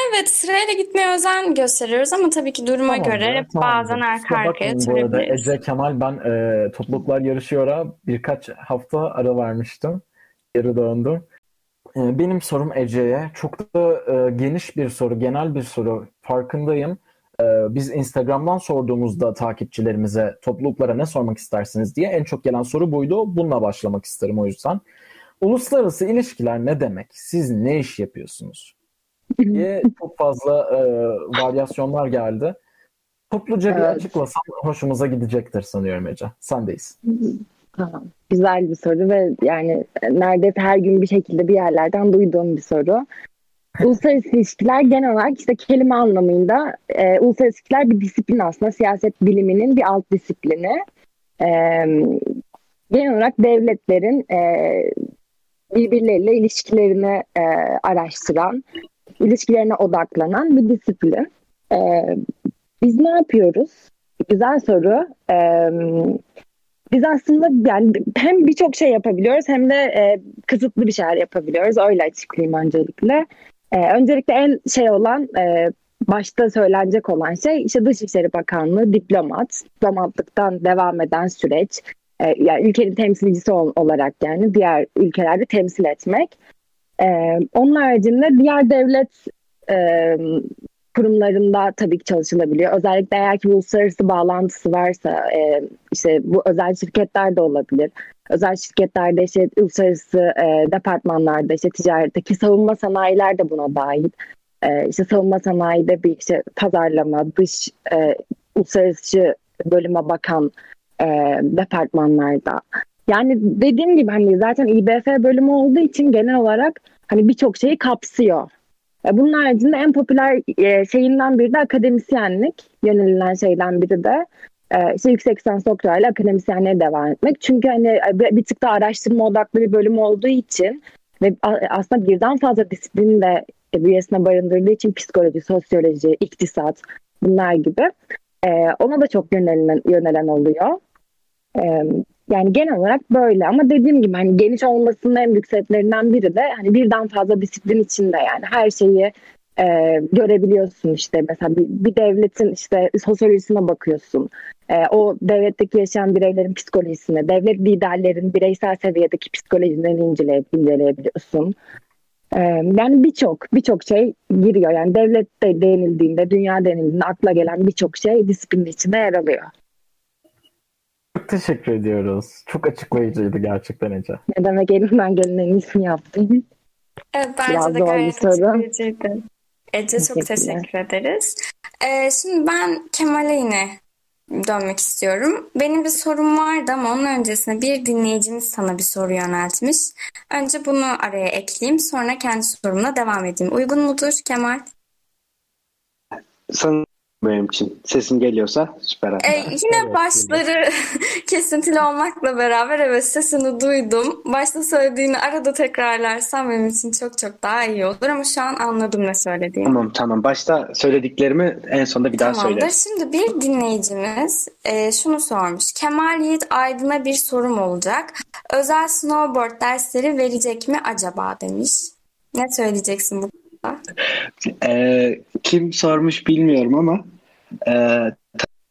Speaker 1: Evet, sırayla gitmeye özen gösteriyoruz ama tabii ki duruma
Speaker 4: Tamamdır,
Speaker 1: göre
Speaker 4: tamamdır.
Speaker 1: bazen arka arkaya sorabiliriz.
Speaker 4: Ece Kemal ben e, topluluklar yarışıyor'a birkaç hafta ara vermiştim. Geri döndüm. E, benim sorum Ece'ye. Çok da e, geniş bir soru, genel bir soru. Farkındayım. E, biz Instagram'dan sorduğumuzda takipçilerimize topluluklara ne sormak istersiniz diye en çok gelen soru buydu. Bununla başlamak isterim o yüzden. Uluslararası ilişkiler ne demek? Siz ne iş yapıyorsunuz? Diye çok fazla e, varyasyonlar geldi. Topluca bir
Speaker 2: Evet.
Speaker 4: açıklasam hoşumuza gidecektir sanıyorum Ece. Sendeyiz.
Speaker 2: Tamam. Güzel bir soru ve yani neredeyse her gün bir şekilde bir yerlerden duyduğum bir soru. Uluslararası ilişkiler genel olarak işte kelime anlamında e, uluslararası ilişkiler bir disiplin aslında siyaset biliminin bir alt disiplini. E, genel olarak devletlerin e, birbirleriyle ilişkilerini e, araştıran, ilişkilerine odaklanan bir disiplin. E, biz ne yapıyoruz? Güzel soru. E, biz aslında yani hem birçok şey yapabiliyoruz hem de e, kısıtlı bir şeyler yapabiliyoruz. Öyle açıklayayım öncelikle. E, öncelikle en şey olan e, başta söylenecek olan şey işte Dışişleri Bakanlığı diplomat, diplomatlıktan devam eden süreç. E, yani ülkenin temsilcisi ol- olarak yani diğer ülkelerde temsil etmek. E, onun haricinde diğer devlet e, kurumlarında tabii ki çalışılabiliyor. Özellikle eğer ki uluslararası bağlantısı varsa e, işte bu özel şirketler de olabilir. Özel şirketlerde işte uluslararası e, departmanlarda işte ticaretteki savunma sanayiler de buna dahil. E, işte savunma sanayide bir işte pazarlama, dış e, uluslararası bölüme bakan e, departmanlarda. Yani dediğim gibi hani zaten İBF bölümü olduğu için genel olarak hani birçok şeyi kapsıyor. E, Bunun haricinde en popüler e, şeyinden biri de akademisyenlik. Yönelilen şeyden biri de e, işte yüksek lisans doktorayla akademisyenliğe devam etmek. Çünkü hani bir tık da araştırma odaklı bir bölüm olduğu için ve aslında birden fazla disiplini de bünyesine barındırdığı için psikoloji, sosyoloji, iktisat bunlar gibi ona da çok yönelen, yönelen oluyor. Yani genel olarak böyle ama dediğim gibi hani geniş olmasının en büyük sebeplerinden biri de hani birden fazla disiplin içinde yani her şeyi e, görebiliyorsun işte mesela bir, bir devletin işte sosyolojisine bakıyorsun e, o devletteki yaşayan bireylerin psikolojisini, devlet liderlerin bireysel seviyedeki psikolojilerini incele, inceleyebiliyorsun. E, yani birçok birçok şey giriyor. Yani devlet de denildiğinde, dünya denildiğinde akla gelen birçok şey disiplinin içinde yer alıyor.
Speaker 4: Çok teşekkür ediyoruz. Çok açıklayıcıydı gerçekten Ece.
Speaker 2: Ne demek elimden gelen en iyisini yaptım.
Speaker 1: Evet bence
Speaker 2: Biraz
Speaker 1: de gayet açıklayıcıydı. Ece çok teşekkür ederiz. Ee, şimdi ben Kemal'e yine dönmek istiyorum. Benim bir sorum vardı ama onun öncesinde bir dinleyicimiz sana bir soru yöneltmiş. Önce bunu araya ekleyeyim, sonra kendi sorumla devam edeyim. Uygun mudur Kemal?
Speaker 3: Sanırım benim için. Sesim geliyorsa süper.
Speaker 1: Ee, yine
Speaker 4: Evet,
Speaker 1: başları kesintili olmakla beraber evet sesini duydum. Başta söylediğini arada tekrarlarsam benim için çok çok daha iyi olur ama şu an anladım ne söylediğini.
Speaker 3: Tamam tamam. Başta söylediklerimi en sonunda bir daha
Speaker 1: Tamamdır.
Speaker 3: söyle.
Speaker 1: Şimdi bir dinleyicimiz e, şunu sormuş. Kemal Yiğit Aydın'a bir sorum olacak. Özel snowboard dersleri verecek mi acaba demiş. Ne söyleyeceksin bu konuda?
Speaker 3: Ee, kim sormuş bilmiyorum ama e,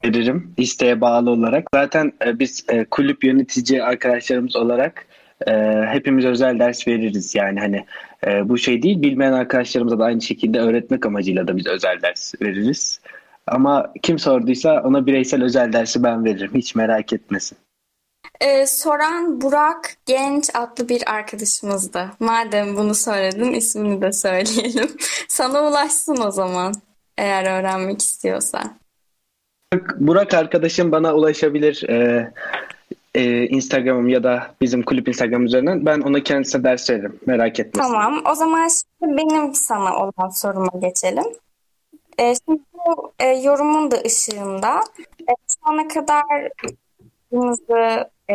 Speaker 3: veririm isteğe bağlı olarak. Zaten e, biz e, kulüp yönetici arkadaşlarımız olarak e, hepimiz özel ders veririz. Yani hani e, bu şey değil bilmeyen arkadaşlarımıza da aynı şekilde öğretmek amacıyla da biz özel ders veririz. Ama kim sorduysa ona bireysel özel dersi ben veririm. Hiç merak etmesin.
Speaker 1: E, soran Burak Genç adlı bir arkadaşımızdı. Madem bunu söyledin ismini de söyleyelim. Sana ulaşsın o zaman eğer öğrenmek istiyorsan.
Speaker 3: Burak arkadaşım bana ulaşabilir e, e, Instagram'ım ya da bizim kulüp Instagram üzerinden. Ben ona kendisine ders veririm. Merak etmesin.
Speaker 1: Tamam. O zaman şimdi benim sana olan soruma geçelim. E, şimdi bu e, yorumun da ışığında e, şu ana kadar yaptığınızı, e,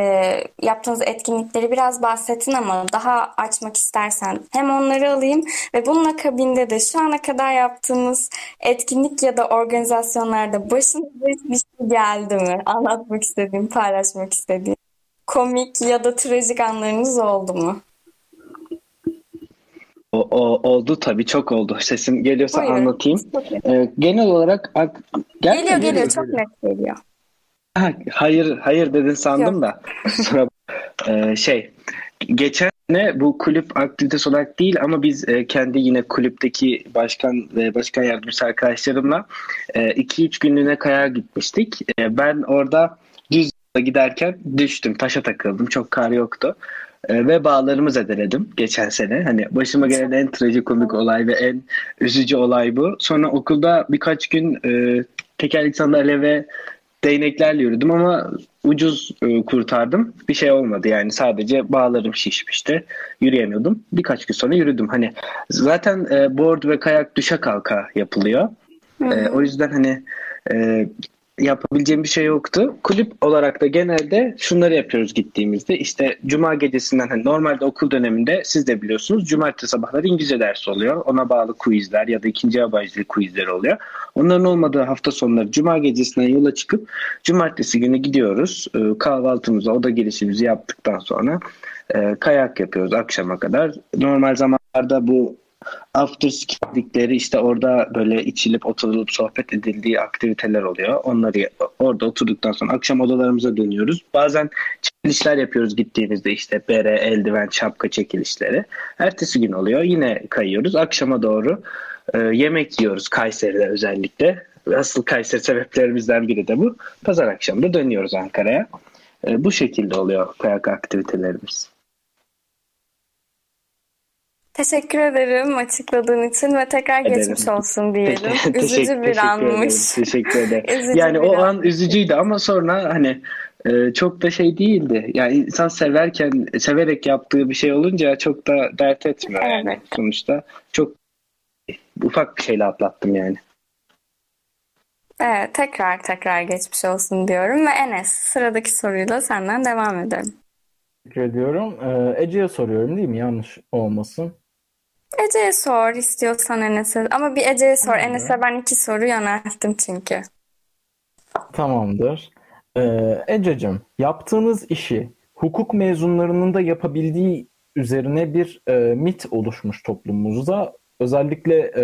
Speaker 1: yaptığınız etkinlikleri biraz bahsettin ama daha açmak istersen hem onları alayım ve bunun akabinde de şu ana kadar yaptığınız etkinlik ya da organizasyonlarda başınıza hiçbir şey geldi mi? Anlatmak istediğim, paylaşmak istediğim. Komik ya da trajik anlarınız oldu mu?
Speaker 3: O, o- oldu tabii çok oldu. Sesim geliyorsa
Speaker 1: Buyurun.
Speaker 3: anlatayım.
Speaker 1: Çok iyi.
Speaker 3: E, genel olarak ak- Gelmiyor,
Speaker 1: Geliyor geliyor
Speaker 3: geliyor,
Speaker 1: çok net geliyor.
Speaker 3: Ha, hayır hayır dedin sandım da. Sonra e, şey geçen sene bu kulüp aktivitesi olarak değil ama biz e, kendi yine kulüpteki başkan ve başkan yardımcısı arkadaşlarımla 2-3 günlüğüne kayağa gitmiştik. E, ben orada düz giderken düştüm. Taşa takıldım. Çok kar yoktu. E, ve bağlarımı zedeledim geçen sene. Hani başıma gelen en trajikomik olay ve en üzücü olay bu. Sonra okulda birkaç gün e, tekerlekli sandalye ve değneklerle yürüdüm ama ucuz e, kurtardım. Bir şey olmadı yani sadece bağlarım şişmişti. Yürüyemiyordum. Birkaç gün sonra yürüdüm. Hani zaten e, board ve kayak düşe kalka yapılıyor. E, o yüzden hani e, yapabileceğim bir şey yoktu. Kulüp olarak da genelde şunları yapıyoruz gittiğimizde. İşte cuma gecesinden hani normalde okul döneminde siz de biliyorsunuz cumartesi sabahları İngilizce dersi oluyor. Ona bağlı quizler ya da ikinci yabancı dil oluyor. Onların olmadığı hafta sonları cuma gecesinden yola çıkıp cumartesi günü gidiyoruz. E, kahvaltımızı, oda girişimizi yaptıktan sonra e, kayak yapıyoruz akşama kadar. Normal zamanlarda bu after ski dedikleri işte orada böyle içilip oturulup sohbet edildiği aktiviteler oluyor. Onları orada oturduktan sonra akşam odalarımıza dönüyoruz. Bazen çekilişler yapıyoruz gittiğimizde işte bere, eldiven, şapka çekilişleri. Ertesi gün oluyor. Yine kayıyoruz. Akşama doğru e, yemek yiyoruz Kayseri'de özellikle. Asıl Kayseri sebeplerimizden biri de bu. Pazar akşamı da dönüyoruz Ankara'ya. E, bu şekilde oluyor kayak aktivitelerimiz.
Speaker 1: Teşekkür ederim açıkladığın için ve tekrar
Speaker 3: Ederim.
Speaker 1: geçmiş olsun diyelim.
Speaker 3: Teşekkür-
Speaker 1: Üzücü
Speaker 3: teşekkür
Speaker 1: bir
Speaker 3: ederim.
Speaker 1: anmış.
Speaker 3: Teşekkür ederim.
Speaker 1: Üzücü
Speaker 3: Yani o
Speaker 1: an.
Speaker 3: an üzücüydü ama sonra hani e, çok da şey değildi. Yani insan severken severek yaptığı bir şey olunca çok da dert etmiyor yani sonuçta. Çok ufak bir şeyle atlattım yani.
Speaker 1: Evet, tekrar tekrar geçmiş olsun diyorum ve Enes sıradaki soruyla senden devam edelim.
Speaker 4: Teşekkür ediyorum. Ee, Ece'ye soruyorum değil mi? Yanlış olmasın.
Speaker 1: Ece'ye sor istiyorsan Enes'e ama bir Ece'ye sor.
Speaker 4: Tamam.
Speaker 1: Enes'e ben iki soru yönelttim çünkü.
Speaker 4: Tamamdır. Ee, Ececiğim, yaptığınız işi hukuk mezunlarının da yapabildiği üzerine bir e, mit oluşmuş toplumumuzda. Özellikle e,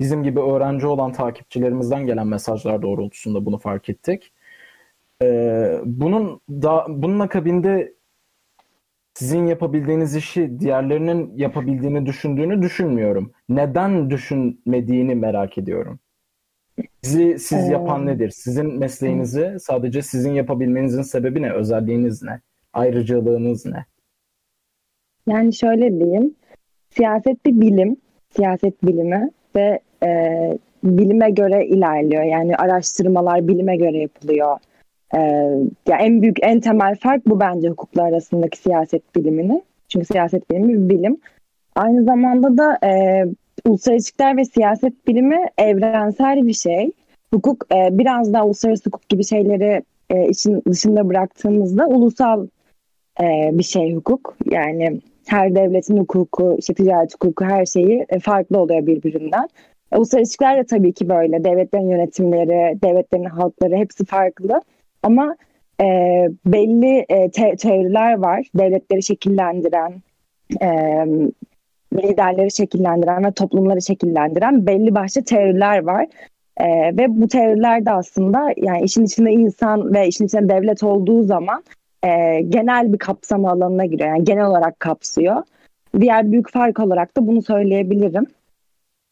Speaker 4: bizim gibi öğrenci olan takipçilerimizden gelen mesajlar doğrultusunda bunu fark ettik. Ee, bunun da bunun akabinde sizin yapabildiğiniz işi diğerlerinin yapabildiğini düşündüğünü düşünmüyorum. Neden düşünmediğini merak ediyorum. Sizi siz
Speaker 2: Ee,
Speaker 4: yapan nedir? Sizin mesleğinizi sadece sizin yapabilmenizin sebebi ne? Özelliğiniz ne? Ayrıcalığınız ne?
Speaker 2: Yani şöyle diyeyim, siyaset bir bilim, siyaset bilimi ve e, bilime göre ilerliyor. Yani araştırmalar bilime göre yapılıyor. E, ya en büyük, en temel fark bu bence hukuklar arasındaki siyaset bilimini. Çünkü siyaset bilimi bir bilim. Aynı zamanda da e, uluslararası ilişkiler ve siyaset bilimi evrensel bir şey. Hukuk e, biraz daha uluslararası hukuk gibi şeyleri e, işin dışında bıraktığımızda ulusal e, bir şey hukuk. Yani her devletin hukuku, işte ticaret hukuku her şeyi e, farklı oluyor birbirinden. E, uluslararası ilişkiler de tabii ki böyle. Devletlerin yönetimleri, devletlerin halkları hepsi farklı. Ama e, belli e, te- teoriler var. Devletleri şekillendiren, e, liderleri şekillendiren ve toplumları şekillendiren belli başlı teoriler var. E, ve bu teoriler de aslında yani işin içinde insan ve işin içinde devlet olduğu zaman e, genel bir kapsama alanına giriyor. Yani genel olarak kapsıyor. Diğer büyük fark olarak da bunu söyleyebilirim.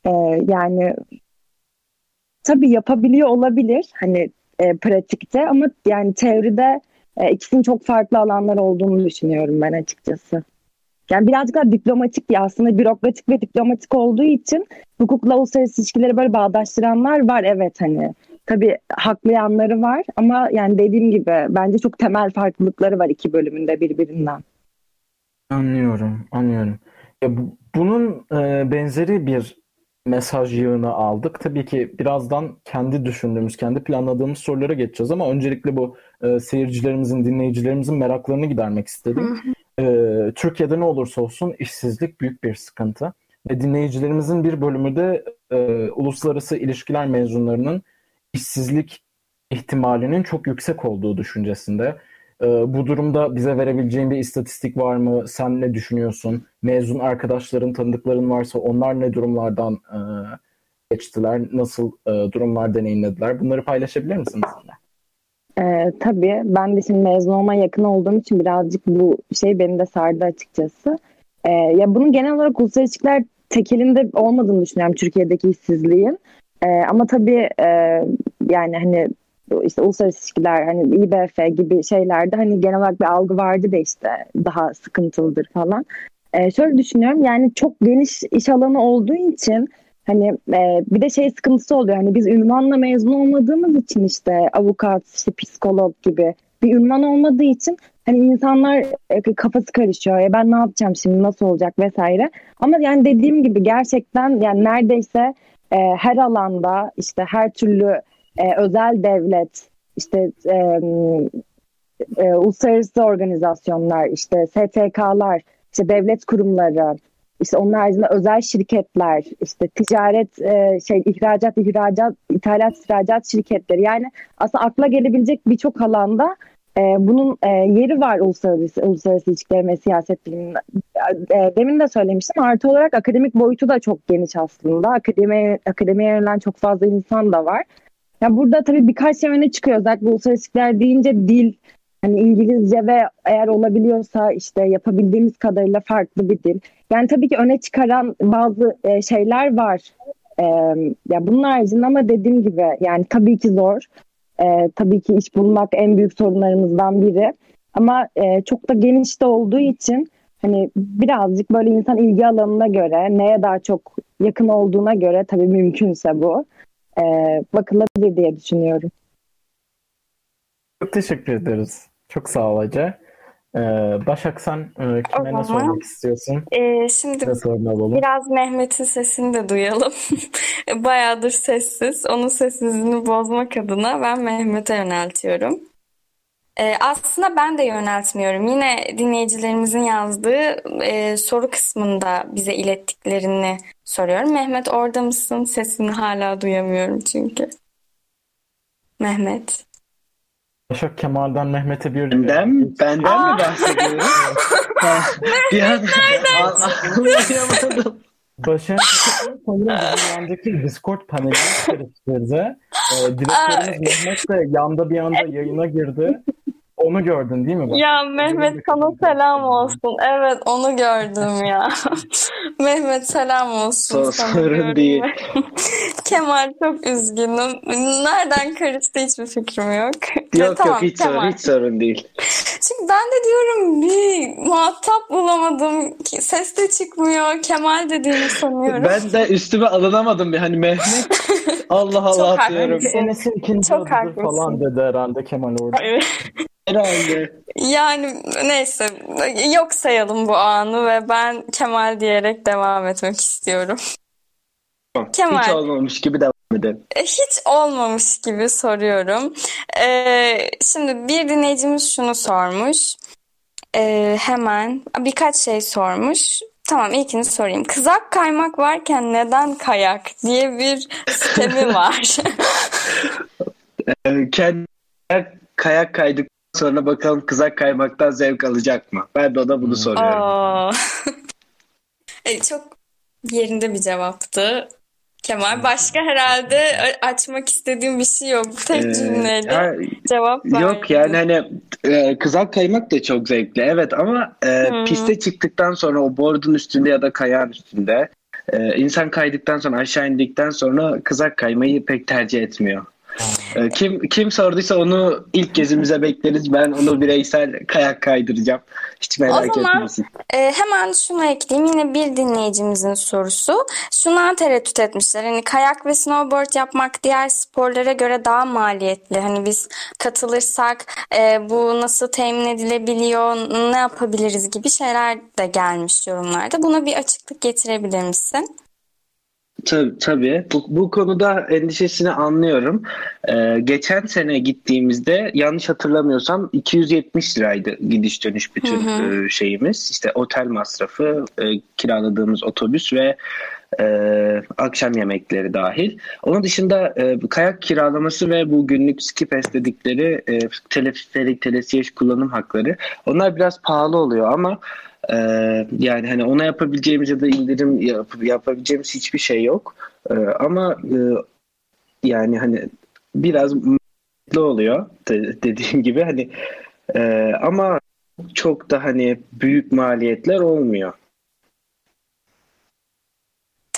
Speaker 2: E, yani tabii yapabiliyor olabilir hani e, pratikte ama yani teoride e, ikisinin çok farklı alanlar olduğunu düşünüyorum ben açıkçası. Yani birazcık daha diplomatik diye aslında bürokratik ve diplomatik olduğu için hukukla uluslararası ilişkileri böyle bağdaştıranlar var evet hani. Tabii haklı yanları var ama yani dediğim gibi bence çok temel farklılıkları var iki bölümünde birbirinden.
Speaker 4: Anlıyorum, anlıyorum. Ya bu- bunun e, benzeri bir mesaj yığını aldık. Tabii ki birazdan kendi düşündüğümüz, kendi planladığımız sorulara geçeceğiz ama öncelikle bu e, seyircilerimizin, dinleyicilerimizin meraklarını gidermek istedim. E, Türkiye'de ne olursa olsun işsizlik büyük bir sıkıntı ve dinleyicilerimizin bir bölümü de e, uluslararası ilişkiler mezunlarının işsizlik ihtimalinin çok yüksek olduğu düşüncesinde. Ee, bu durumda bize verebileceğin bir istatistik var mı? Sen ne düşünüyorsun? Mezun arkadaşların, tanıdıkların varsa onlar ne durumlardan e, geçtiler? Nasıl e, durumlar deneyimlediler? Bunları paylaşabilir misin bizimle?
Speaker 2: Ee, tabii ben de şimdi mezun olmaya yakın olduğum için birazcık bu şey beni de sardı açıkçası. Ee, ya bunun genel olarak uluslararası ilişkiler tekelinde olmadığını düşünüyorum Türkiye'deki işsizliğin. Ee, ama tabii e, yani hani işte uluslararası ilişkiler hani İBF gibi şeylerde hani genel olarak bir algı vardı da işte daha sıkıntılıdır falan. Ee, şöyle düşünüyorum yani çok geniş iş alanı olduğu için Hani e, bir de şey sıkıntısı oluyor. Hani biz ünvanla mezun olmadığımız için işte avukat, işte psikolog gibi bir ünvan olmadığı için hani insanlar e, kafası karışıyor. Ya ben ne yapacağım şimdi nasıl olacak vesaire. Ama yani dediğim gibi gerçekten yani neredeyse e, her alanda işte her türlü e, özel devlet işte e, e, uluslararası organizasyonlar işte STK'lar işte devlet kurumları işte onun haricinde özel şirketler, işte ticaret, e, şey ihracat, ihracat, ithalat, ihracat şirketleri. Yani aslında akla gelebilecek birçok alanda e, bunun e, yeri var uluslararası, uluslararası ilişkiler ve siyaset biliminde. E, demin de söylemiştim. Artı olarak akademik boyutu da çok geniş aslında. Akademi, akademiye yönelen çok fazla insan da var. Ya burada tabii birkaç şey öne çıkıyor. Özellikle uluslararası ilişkiler deyince dil, hani İngilizce ve eğer olabiliyorsa işte yapabildiğimiz kadarıyla farklı bir dil. Yani tabii ki öne çıkaran bazı e, şeyler var. E, ya bunun haricinde ama dediğim gibi yani tabii ki zor. E, tabii ki iş bulmak en büyük sorunlarımızdan biri. Ama çok da geniş de olduğu için hani birazcık böyle insan ilgi alanına göre neye daha çok yakın olduğuna göre tabii mümkünse bu e, bakılabilir diye düşünüyorum.
Speaker 4: Çok teşekkür ederiz. Çok sağ ol Ece. Ee, Başak sen e, kime ne sormak istiyorsun?
Speaker 1: Ee, şimdi
Speaker 4: Ne
Speaker 1: biraz Mehmet'in sesini de duyalım. Bayağıdır sessiz. Onun sessizliğini bozmak adına ben Mehmet'e yöneltiyorum. Ee, aslında ben de yöneltmiyorum. Yine dinleyicilerimizin yazdığı e, soru kısmında bize ilettiklerini soruyorum. Mehmet orada mısın? Sesini hala duyamıyorum çünkü. Mehmet.
Speaker 4: Başak Kemal'den Mehmet'e bir...
Speaker 3: Benden, benden
Speaker 1: Aa.
Speaker 3: mi bahsediyoruz? Ha, bir an anlayamadım.
Speaker 4: Başak sanırım bizim yandaki Discord panelini karıştırdı. Ee, direktörümüz Mehmet de yanda bir anda yayına girdi. Onu gördün değil mi? Bak?
Speaker 1: Ya Mehmet sana selam olsun. Evet onu gördüm ya. Mehmet selam olsun
Speaker 3: So-
Speaker 1: sana.
Speaker 3: sorun değil.
Speaker 1: Kemal çok üzgünüm. Nereden karıştı hiçbir fikrim yok.
Speaker 3: Yok
Speaker 1: Tamam,
Speaker 3: yok hiç
Speaker 1: Kemal.
Speaker 3: sorun, hiç sorun değil.
Speaker 1: Çünkü ben de diyorum bir muhatap bulamadım. ki Ses de çıkmıyor. Kemal dediğimi sanıyorum.
Speaker 3: Ben de üstüme alınamadım bir hani Mehmet Allah Allah
Speaker 1: Çok
Speaker 3: diyorum.
Speaker 1: haklısın.
Speaker 4: Enes'in ikinci
Speaker 1: Çok haklısın.
Speaker 4: falan dedi herhalde Kemal orada.
Speaker 3: Herhalde.
Speaker 1: Yani neyse yok sayalım bu anı ve ben Kemal diyerek devam etmek istiyorum. Kemal.
Speaker 3: Hiç olmamış gibi devam edelim.
Speaker 1: E, Hiç olmamış gibi soruyorum. Ee, şimdi bir dinleyicimiz şunu sormuş. Ee, hemen birkaç şey sormuş. Tamam ilkini sorayım. Kızak kaymak varken neden kayak diye bir sistemi var.
Speaker 3: Ee, kendi kayak kaydıktan sonra bakalım kızak kaymaktan zevk alacak mı? Ben de ona bunu soruyorum.
Speaker 1: Aa. E, çok yerinde bir cevaptı. Kemal başka herhalde açmak istediğim bir şey yok. Tek
Speaker 3: Ee,
Speaker 1: cümleyle cevap
Speaker 3: Yok
Speaker 1: verdin.
Speaker 3: yani hani e, kızak kaymak da çok zevkli evet ama e,
Speaker 1: Hı.
Speaker 3: piste çıktıktan sonra o board'un üstünde ya da kayağın üstünde e, insan kaydıktan sonra aşağı indikten sonra kızak kaymayı pek tercih etmiyor. E, kim kim sorduysa onu ilk gezimize bekleriz. Ben onu bireysel kayak kaydıracağım. Hiç merak
Speaker 1: zaman-
Speaker 3: etmesin.
Speaker 1: Ee, hemen şunu ekleyeyim. Yine bir dinleyicimizin sorusu. Şuna tereddüt etmişler. Hani kayak ve snowboard yapmak diğer sporlara göre daha maliyetli. Hani biz katılırsak e, bu nasıl temin edilebiliyor, ne yapabiliriz gibi şeyler de gelmiş yorumlarda. Buna bir açıklık getirebilir misin?
Speaker 3: Tabii, tabii. Bu, bu konuda endişesini anlıyorum. Ee, geçen sene gittiğimizde yanlış hatırlamıyorsam 270 liraydı gidiş dönüş bütün
Speaker 1: Hı
Speaker 3: e, şeyimiz. İşte otel masrafı, e, kiraladığımız otobüs ve e, akşam yemekleri dahil. Onun dışında e, kayak kiralaması ve bu günlük ski pass dedikleri e, teleferik, telesiyeş kullanım hakları onlar biraz pahalı oluyor ama ee, yani hani ona yapabileceğimiz ya da indirim yap- yapabileceğimiz hiçbir şey yok. Ee, ama e, yani hani biraz mutlu oluyor de- dediğim gibi hani e, ama çok da hani büyük maliyetler olmuyor.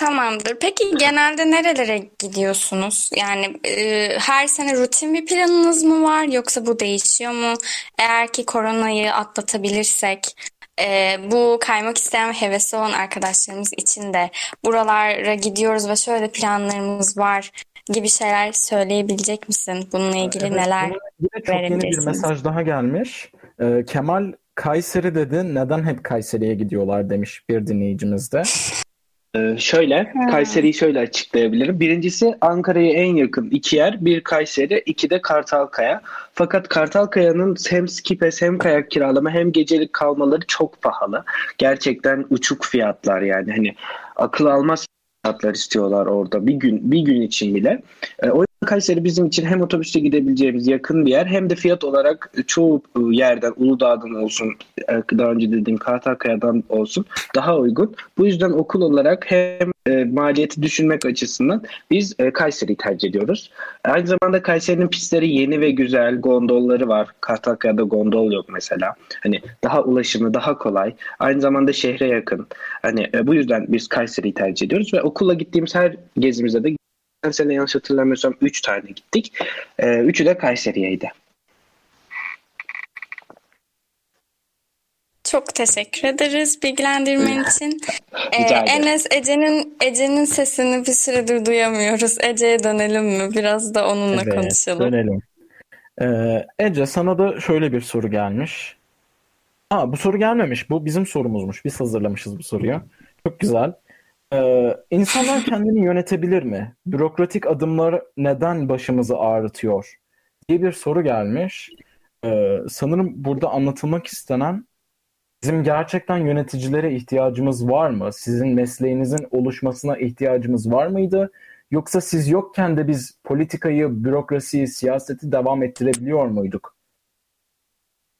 Speaker 1: Tamamdır. Peki genelde nerelere gidiyorsunuz? Yani e, her sene rutin bir planınız mı var yoksa bu değişiyor mu? Eğer ki koronayı atlatabilirsek e, bu kaymak isteyen ve hevesli olan arkadaşlarımız için de buralara gidiyoruz ve şöyle planlarımız var gibi şeyler söyleyebilecek misin? Bununla ilgili
Speaker 4: Evet,
Speaker 1: neler?
Speaker 4: ilgili çok yeni bir mesaj daha gelmiş. Ee, Kemal Kayseri dedi. Neden hep Kayseri'ye gidiyorlar demiş bir dinleyicimiz de.
Speaker 3: Ee, şöyle, Kayseri'yi şöyle açıklayabilirim. Birincisi Ankara'ya en yakın iki yer. Bir Kayseri, iki de Kartalkaya. Fakat Kartalkaya'nın hem ski pass hem kayak kiralama hem gecelik kalmaları çok pahalı. Gerçekten uçuk fiyatlar yani. Hani akıl almaz fiyatlar istiyorlar orada bir gün bir gün için bile. E, o Kayseri bizim için hem otobüste gidebileceğimiz yakın bir yer hem de fiyat olarak çoğu e, yerden Uludağ'dan olsun e, daha önce dediğim Kartalkaya'dan olsun daha uygun. Bu yüzden okul olarak hem e, maliyeti düşünmek açısından biz e, Kayseri'yi tercih ediyoruz. Aynı zamanda Kayseri'nin pistleri yeni ve güzel, gondolları var. Kartalkaya'da gondol yok mesela. Hani daha ulaşımı daha kolay. Aynı zamanda şehre yakın. Hani e, bu yüzden biz Kayseri'yi tercih ediyoruz ve okula gittiğimiz her gezimizde de geçen sene yanlış hatırlamıyorsam 3 tane gittik. E, üçü de Kayseri'yeydi.
Speaker 1: Çok teşekkür ederiz bilgilendirmen için. Ee. Enes Ece'nin Ece'nin sesini bir süredir duyamıyoruz. Ece'ye dönelim mi? Biraz da onunla
Speaker 4: Evet,
Speaker 1: konuşalım.
Speaker 4: dönelim. Ee, Ece sana da şöyle bir soru gelmiş. Aa, bu soru gelmemiş. Bu bizim sorumuzmuş. Biz hazırlamışız bu soruyu. Çok güzel. Ee, insanlar kendini yönetebilir mi? Bürokratik adımlar neden başımızı ağrıtıyor? diye bir soru gelmiş. Ee, sanırım burada anlatılmak istenen bizim gerçekten yöneticilere ihtiyacımız var mı? Sizin mesleğinizin oluşmasına ihtiyacımız var mıydı? Yoksa siz yokken de biz politikayı, bürokrasiyi, siyaseti devam ettirebiliyor muyduk?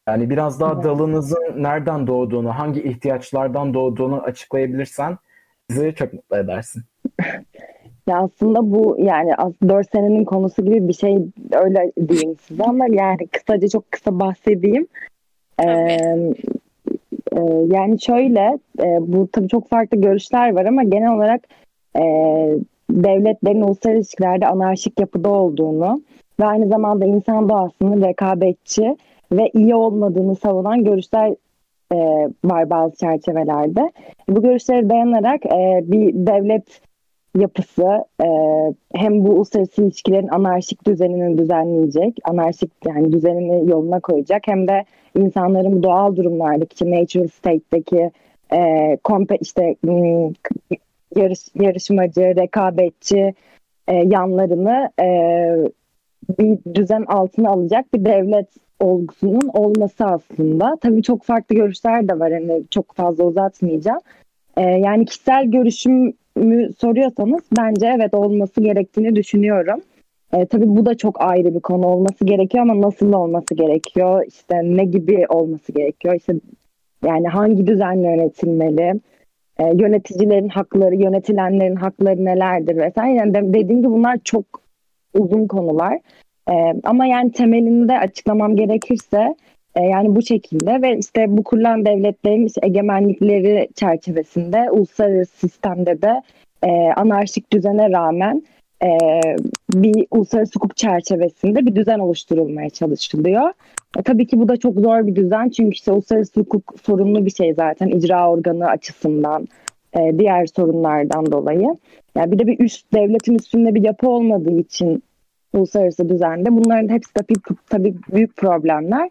Speaker 4: Yani biraz daha dalınızın nereden doğduğunu, hangi ihtiyaçlardan doğduğunu açıklayabilirsen bizi çok mutlu edersin.
Speaker 2: Ya aslında bu yani 4 senenin konusu gibi bir şey öyle diyeyim size ama yani kısaca çok kısa bahsedeyim. Ee, e, yani şöyle e, bu tabii çok farklı görüşler var ama genel olarak e, devletlerin uluslararası ilişkilerde anarşik yapıda olduğunu ve aynı zamanda insan doğasının rekabetçi ve iyi olmadığını savunan görüşler e, var bazı çerçevelerde. Bu görüşlere dayanarak e, bir devlet yapısı e, hem bu uluslararası ilişkilerin anarşik düzenini düzenleyecek, anarşik yani düzenini yoluna koyacak hem de insanların doğal durumlardaki natural state'deki e, kompe, işte yarış, yarışmacı, rekabetçi e, yanlarını e, bir düzen altına alacak bir devlet olgusunun olması aslında. Tabii çok farklı görüşler de var. Hani çok fazla uzatmayacağım. Ee, yani kişisel görüşümü soruyorsanız bence evet olması gerektiğini düşünüyorum. Ee, tabii bu da çok ayrı bir konu olması gerekiyor ama nasıl olması gerekiyor? İşte ne gibi olması gerekiyor? İşte yani hangi düzenle yönetilmeli? Ee, yöneticilerin hakları, yönetilenlerin hakları nelerdir vesaire. Yani dediğim gibi bunlar çok uzun konular. E, ama yani temelinde açıklamam gerekirse e, yani bu şekilde ve işte bu kurulan devletlerin işte egemenlikleri çerçevesinde uluslararası sistemde de e, anarşik düzene rağmen e, bir uluslararası hukuk çerçevesinde bir düzen oluşturulmaya çalışılıyor. E, tabii ki bu da çok zor bir düzen çünkü işte uluslararası hukuk sorunlu bir şey zaten icra organı açısından e, diğer sorunlardan dolayı. Yani bir de bir üst devletin üstünde bir yapı olmadığı için uluslararası düzende. Bunların hepsi tabii, tabii büyük problemler.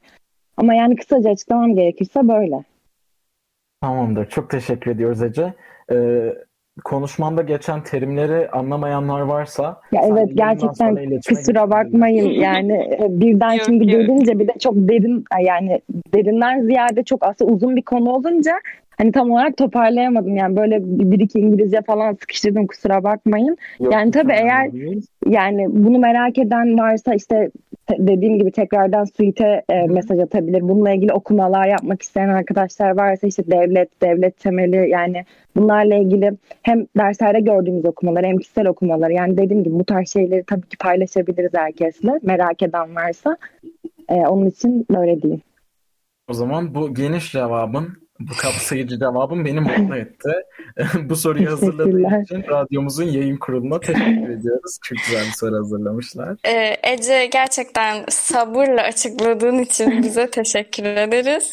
Speaker 2: Ama yani kısaca açıklamam gerekirse böyle.
Speaker 4: Tamamdır. Çok teşekkür ediyoruz Ece. Ee, konuşmanda geçen terimleri anlamayanlar varsa
Speaker 2: ya evet gerçekten kusura bakmayın yani e, birden şimdi gelince bir de çok derin yani derinden ziyade çok aslında uzun bir konu olunca hani tam olarak toparlayamadım yani böyle bir iki İngilizce falan sıkıştırdım kusura bakmayın. Yok, yani tabii eğer yani bunu merak eden varsa işte dediğim gibi tekrardan suite e, mesaj atabilir. Bununla ilgili okumalar yapmak isteyen arkadaşlar varsa işte devlet, devlet temeli yani bunlarla ilgili hem derslerde gördüğümüz okumalar hem kişisel okumalar yani dediğim gibi bu tarz şeyleri tabii ki paylaşabiliriz herkesle merak eden varsa. E, onun için böyle diyeyim.
Speaker 4: O zaman bu geniş cevabın bu kapsayıcı cevabım beni mutlu etti. Bu soruyu hazırladığın için radyomuzun yayın kuruluna teşekkür ediyoruz. Çok güzel bir soru hazırlamışlar.
Speaker 1: Ee, Ece gerçekten sabırla açıkladığın için bize teşekkür ederiz.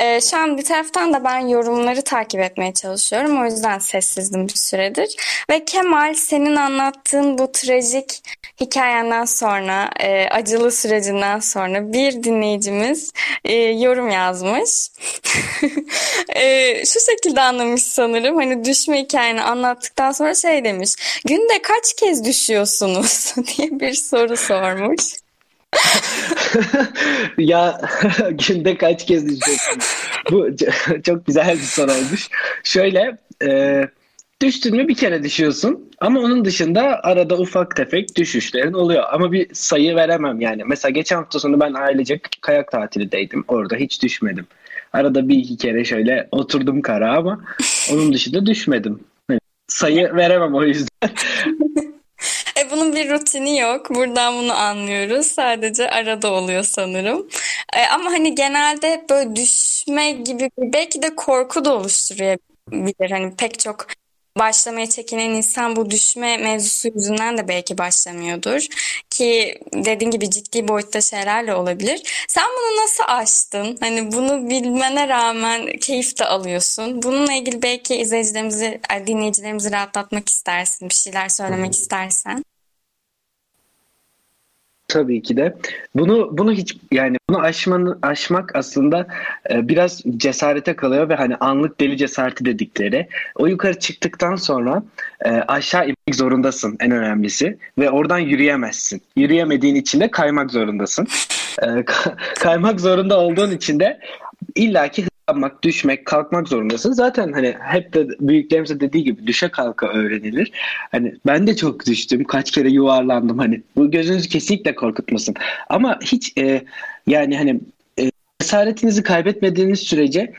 Speaker 1: Ee, şu an bir taraftan da ben yorumları takip etmeye çalışıyorum. O yüzden sessizdim bir süredir. Ve Kemal senin anlattığın bu trajik hikayenden sonra, e, acılı sürecinden sonra bir dinleyicimiz e, yorum yazmış. e, şu şekilde anlamış sanırım. Hani düşme hikayeni anlattıktan sonra şey demiş. Günde kaç kez düşüyorsunuz diye bir soru sormuş.
Speaker 3: ya günde kaç kez düşüyorsun? Bu çok güzel bir soru olmuş. Şöyle e, düştün mü bir kere düşüyorsun ama onun dışında arada ufak tefek düşüşlerin oluyor. Ama bir sayı veremem yani. Mesela geçen hafta sonu ben ailecek kayak tatilindeydim. Orada hiç düşmedim. Arada bir iki kere şöyle oturdum kara ama onun dışında düşmedim. Hani sayı veremem o yüzden.
Speaker 1: E bunun bir rutini yok. Buradan bunu anlıyoruz. Sadece arada oluyor sanırım. E, ama hani genelde böyle düşme gibi belki de korku da oluşturuyor Hani pek çok başlamaya çekinen insan bu düşme mevzusu yüzünden de belki başlamıyordur. Ki dediğin gibi ciddi boyutta şeylerle olabilir. Sen bunu nasıl aştın? Hani bunu bilmene rağmen keyif de alıyorsun. Bununla ilgili belki izleyicilerimizi, dinleyicilerimizi rahatlatmak istersin. Bir şeyler söylemek istersen.
Speaker 3: Tabii ki de. Bunu bunu hiç yani bunu aşmanı aşmak aslında e, biraz cesarete kalıyor ve hani anlık deli cesareti dedikleri. O yukarı çıktıktan sonra e, aşağı inmek zorundasın en önemlisi ve oradan yürüyemezsin. Yürüyemediğin için de kaymak zorundasın. E, kaymak zorunda olduğun için de illaki yapmak, düşmek, kalkmak zorundasın. Zaten hani hep de büyüklerimize dediği gibi düşe kalka öğrenilir. Hani ben de çok düştüm. Kaç kere yuvarlandım hani. Bu gözünüzü kesinlikle korkutmasın. Ama hiç e, yani hani e, cesaretinizi kaybetmediğiniz sürece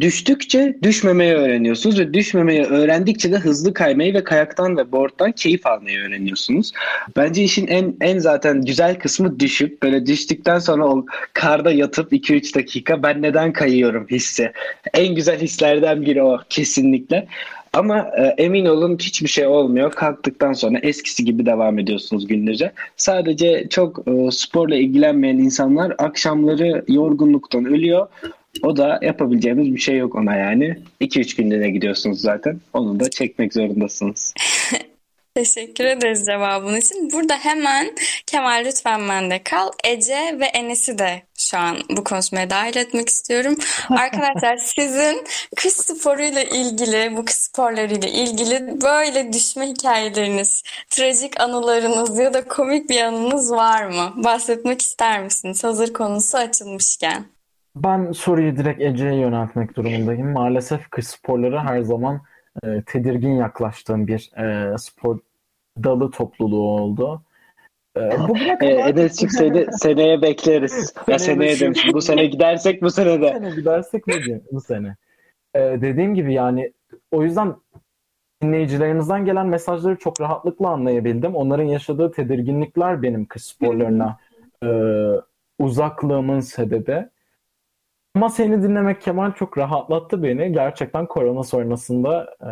Speaker 3: düştükçe düşmemeyi öğreniyorsunuz ve düşmemeyi öğrendikçe de hızlı kaymayı ve kayaktan ve board'dan keyif almayı öğreniyorsunuz. Bence işin en en zaten güzel kısmı düşüp böyle düştükten sonra o karda yatıp 2-3 dakika ben neden kayıyorum hissi. En güzel hislerden biri o kesinlikle. Ama e, emin olun hiçbir şey olmuyor. Kalktıktan sonra eskisi gibi devam ediyorsunuz günlerce. Sadece çok e, sporla ilgilenmeyen insanlar akşamları yorgunluktan ölüyor. O da yapabileceğimiz bir şey yok ona yani. 2-3 günlüğüne gidiyorsunuz zaten. Onu da çekmek zorundasınız.
Speaker 1: Teşekkür ederiz cevabın için. Burada hemen Kemal lütfen bende kal. Ece ve Enes'i de şu an bu konuşmaya dahil etmek istiyorum. Arkadaşlar sizin kış sporuyla ilgili, bu kış sporlarıyla ilgili böyle düşme hikayeleriniz, trajik anılarınız ya da komik bir anınız var mı? Bahsetmek ister misiniz? Hazır konusu açılmışken.
Speaker 4: Ben soruyu direkt Ece'ye yöneltmek durumundayım. Maalesef kış sporları her zaman e, tedirgin yaklaştığım bir e, spor dalı topluluğu oldu. E, bugüne kadar
Speaker 3: Enes çıksaydı seneye bekleriz. Ya seneye demiştim. Bu sene gidersek bu sene
Speaker 4: bu
Speaker 3: de.
Speaker 4: sene gidersek ne diyeyim bu sene. E, dediğim gibi yani o yüzden dinleyicilerimizden gelen mesajları çok rahatlıkla anlayabildim. Onların yaşadığı tedirginlikler benim kış sporlarına e, uzaklığımın sebebi. Ama seni dinlemek Kemal çok rahatlattı beni. Gerçekten korona sonrasında e,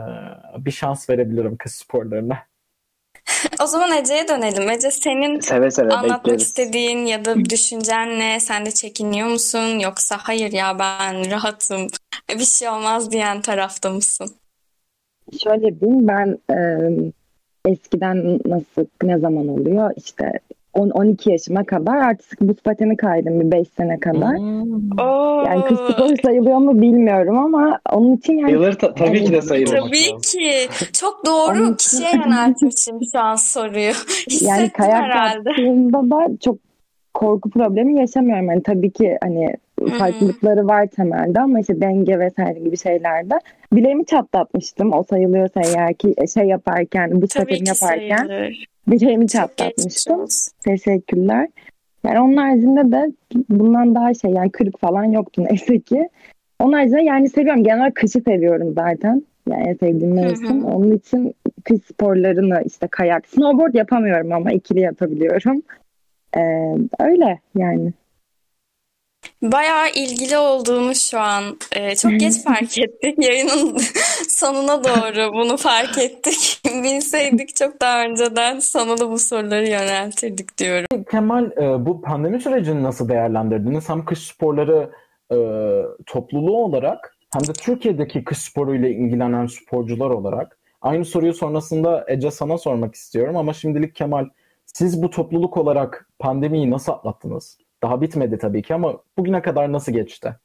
Speaker 4: bir şans verebilirim kız sporlarına.
Speaker 1: O zaman Ece'ye dönelim. Ece senin
Speaker 3: Seve seve
Speaker 1: anlatmak
Speaker 3: bekleriz.
Speaker 1: istediğin ya da düşüncen ne? Sen de çekiniyor musun? Yoksa hayır ya ben rahatım, bir şey olmaz diyen tarafta mısın?
Speaker 2: Şöyle diyeyim ben e, eskiden nasıl ne zaman oluyor işte 10-12 yaşıma kadar artık buz pateni kaydım bir 5 sene kadar.
Speaker 1: Oo,
Speaker 2: Yani sporu sayılıyor mu bilmiyorum ama onun için yani
Speaker 3: Sayılır ta- tabii ki de sayılır.
Speaker 1: tabii ki. Çok doğru kişiye yöneltmişim şu an soruyu.
Speaker 2: yani kayak
Speaker 1: herhalde.
Speaker 2: yaptığımda da çok korku problemi yaşamıyorum. Yani tabii ki hani
Speaker 1: hı.
Speaker 2: farklılıkları var temelde ama işte denge vesaire gibi şeylerde bileğimi çatlatmıştım. O sayılıyorsa eğer ki şey yaparken, buz
Speaker 1: Tabii
Speaker 2: yaparken
Speaker 1: sayılır.
Speaker 2: bileğimi çatlatmıştım. Teşekkürler. Yani onun haricinde de bundan daha şey yani kırık falan yoktu neyse ki. Onun haricinde yani seviyorum. Genel olarak kışı seviyorum zaten. Yani en sevdiğim mevsim. Onun için kış sporlarını işte kayak, snowboard yapamıyorum ama ikili yapabiliyorum. Ee, öyle yani.
Speaker 1: Bayağı ilgili olduğunu şu an e, çok geç fark ettik. Yayının sonuna doğru bunu fark ettik. Bilseydik çok daha önceden sana da bu soruları yöneltirdik diyorum.
Speaker 4: Kemal e, bu pandemi sürecini nasıl değerlendirdiniz? Hem kış sporları e, topluluğu olarak hem de Türkiye'deki kış sporuyla ilgilenen sporcular olarak. Aynı soruyu sonrasında Ece sana sormak istiyorum ama şimdilik Kemal siz bu topluluk olarak pandemiyi nasıl atlattınız? Daha bitmedi tabii ki ama bugüne kadar nasıl geçti?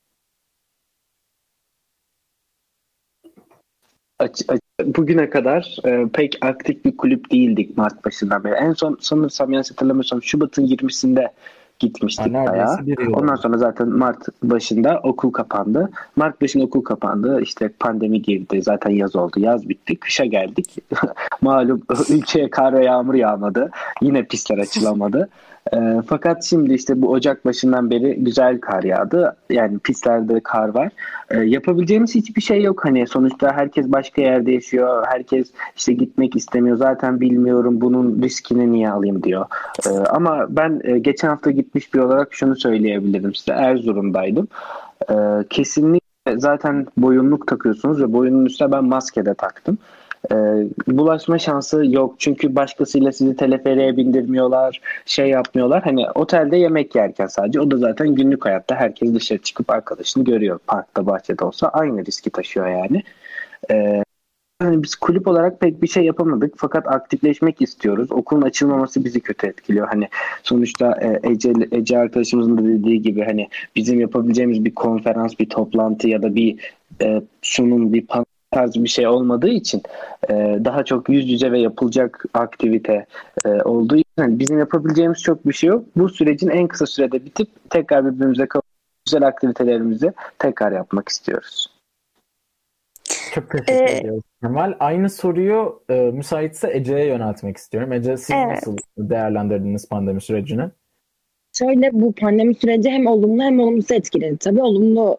Speaker 3: Bugüne kadar e, pek aktif bir kulüp değildik Mart başından beri. En son sanırsam yanlış hatırlamıyorsam Şubat'ın 20'sinde gitmiştik
Speaker 4: Ha,
Speaker 3: Ondan sonra zaten Mart başında okul kapandı. Mart başında okul kapandı. İşte pandemi girdi. Zaten yaz oldu. Yaz bitti. Kışa geldik. Malum ülkeye kar ve yağmur yağmadı. Yine pistler açılamadı. E, fakat şimdi işte bu Ocak başından beri güzel kar yağdı. Yani pistlerde kar var. E, yapabileceğimiz hiçbir şey yok. Hani sonuçta herkes başka yerde yaşıyor. Herkes işte gitmek istemiyor. Zaten bilmiyorum bunun riskini niye alayım diyor. E, ama ben e, geçen hafta gitmiş bir olarak şunu söyleyebilirim size. Erzurum'daydım. E, kesinlikle zaten boyunluk takıyorsunuz ve boyunun üstüne ben maske de taktım. E, bulaşma şansı yok çünkü başkasıyla sizi teleferiğe bindirmiyorlar, şey yapmıyorlar. Hani otelde yemek yerken sadece o da zaten günlük hayatta herkes dışarı çıkıp arkadaşını görüyor. Parkta, bahçede olsa aynı riski taşıyor yani. E, yani biz kulüp olarak pek bir şey yapamadık fakat aktifleşmek istiyoruz. Okulun açılmaması bizi kötü etkiliyor. Hani sonuçta e, Ece, Ece arkadaşımızın da dediği gibi hani bizim yapabileceğimiz bir konferans, bir toplantı ya da bir e, sunum, bir panel tarzı bir şey olmadığı için e, daha çok yüz yüze ve yapılacak aktivite e, olduğu için hani bizim yapabileceğimiz çok bir şey yok. Bu sürecin en kısa sürede bitip tekrar birbirimize kavup güzel aktivitelerimizi tekrar yapmak istiyoruz.
Speaker 4: Çok teşekkür
Speaker 1: Ee,
Speaker 4: ediyoruz Kemal. Aynı soruyu e, müsaitse Ece'ye yöneltmek istiyorum. Ece siz
Speaker 1: Evet.
Speaker 4: nasıl değerlendirdiniz pandemi sürecini?
Speaker 2: Şöyle bu pandemi süreci hem olumlu hem olumsuz etkiledi. Tabii olumlu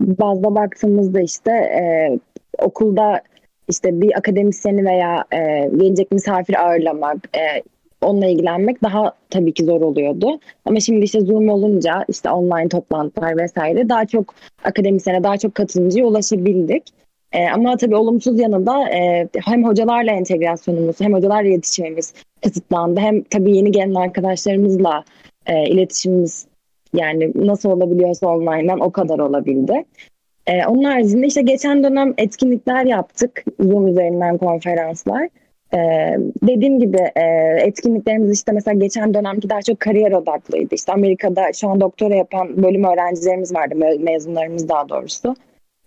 Speaker 2: bazda baktığımızda işte e, okulda işte bir akademisyeni veya e, gelecek misafir ağırlamak, e, onunla ilgilenmek daha tabii ki zor oluyordu. Ama şimdi işte Zoom olunca işte online toplantılar vesaire daha çok akademisyene, daha çok katılımcıya ulaşabildik. E, ama tabii olumsuz yanı da e, hem hocalarla entegrasyonumuz hem hocalarla iletişimimiz kısıtlandı. Hem tabii yeni gelen arkadaşlarımızla e, iletişimimiz yani nasıl olabiliyorsa online'dan o kadar olabildi. Ee, onun haricinde işte geçen dönem etkinlikler yaptık. Zoom üzerinden konferanslar. Ee, dediğim gibi e, etkinliklerimiz işte mesela geçen dönemki daha çok kariyer odaklıydı. İşte Amerika'da şu an doktora yapan bölüm öğrencilerimiz vardı. me- Mezunlarımız daha doğrusu.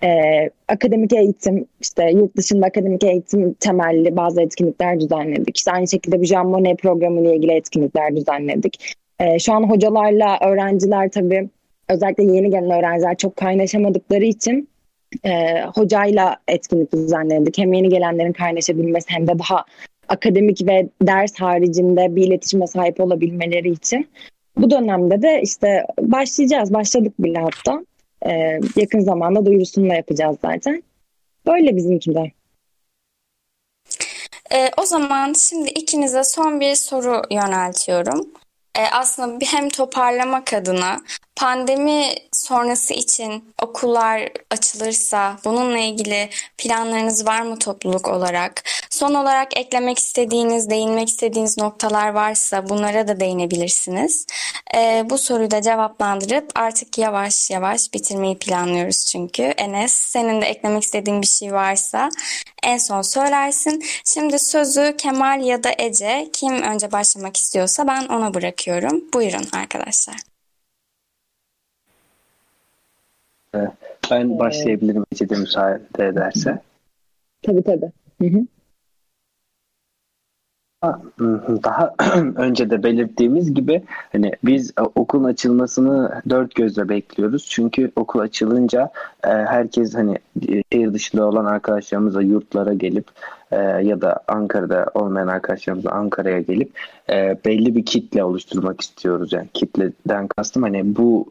Speaker 2: Ee, akademik eğitim, işte yurt dışında akademik eğitim temelli bazı etkinlikler düzenledik. İşte aynı şekilde bir Jean Monnet programı ile ilgili etkinlikler düzenledik. Ee, şu an hocalarla öğrenciler tabii özellikle yeni gelen öğrenciler çok kaynaşamadıkları için e, hocayla etkinlik düzenledik. Hem yeni gelenlerin kaynaşabilmesi hem de daha akademik ve ders haricinde bir iletişime sahip olabilmeleri için. Bu dönemde de işte başlayacağız. Başladık bile hatta. E, yakın zamanda duyurusunu da yapacağız zaten. Böyle bizimki de.
Speaker 1: Ee, o zaman şimdi ikinize son bir soru yöneltiyorum. Ee, aslında hem toparlamak adına pandemi sonrası için okullar açılırsa bununla ilgili planlarınız var mı topluluk olarak? Son olarak eklemek istediğiniz, değinmek istediğiniz noktalar varsa bunlara da değinebilirsiniz. Ee, bu soruyu da cevaplandırıp artık yavaş yavaş bitirmeyi planlıyoruz çünkü. Enes, senin de eklemek istediğin bir şey varsa en son söylersin. Şimdi sözü Kemal ya da Ece kim önce başlamak istiyorsa ben ona bırakıyorum. Buyurun arkadaşlar.
Speaker 3: Ben başlayabilirim Ece de müsaade ederse.
Speaker 2: Tabii tabii. Hı hı.
Speaker 3: Daha önce de belirttiğimiz gibi hani biz e, okulun açılmasını dört gözle bekliyoruz. Çünkü okul açılınca e, herkes hani e, şehir dışında olan arkadaşlarımızla yurtlara gelip ya da Ankara'da olmayan arkadaşlarımızla Ankara'ya gelip belli bir kitle oluşturmak istiyoruz. Yani kitleden kastım hani bu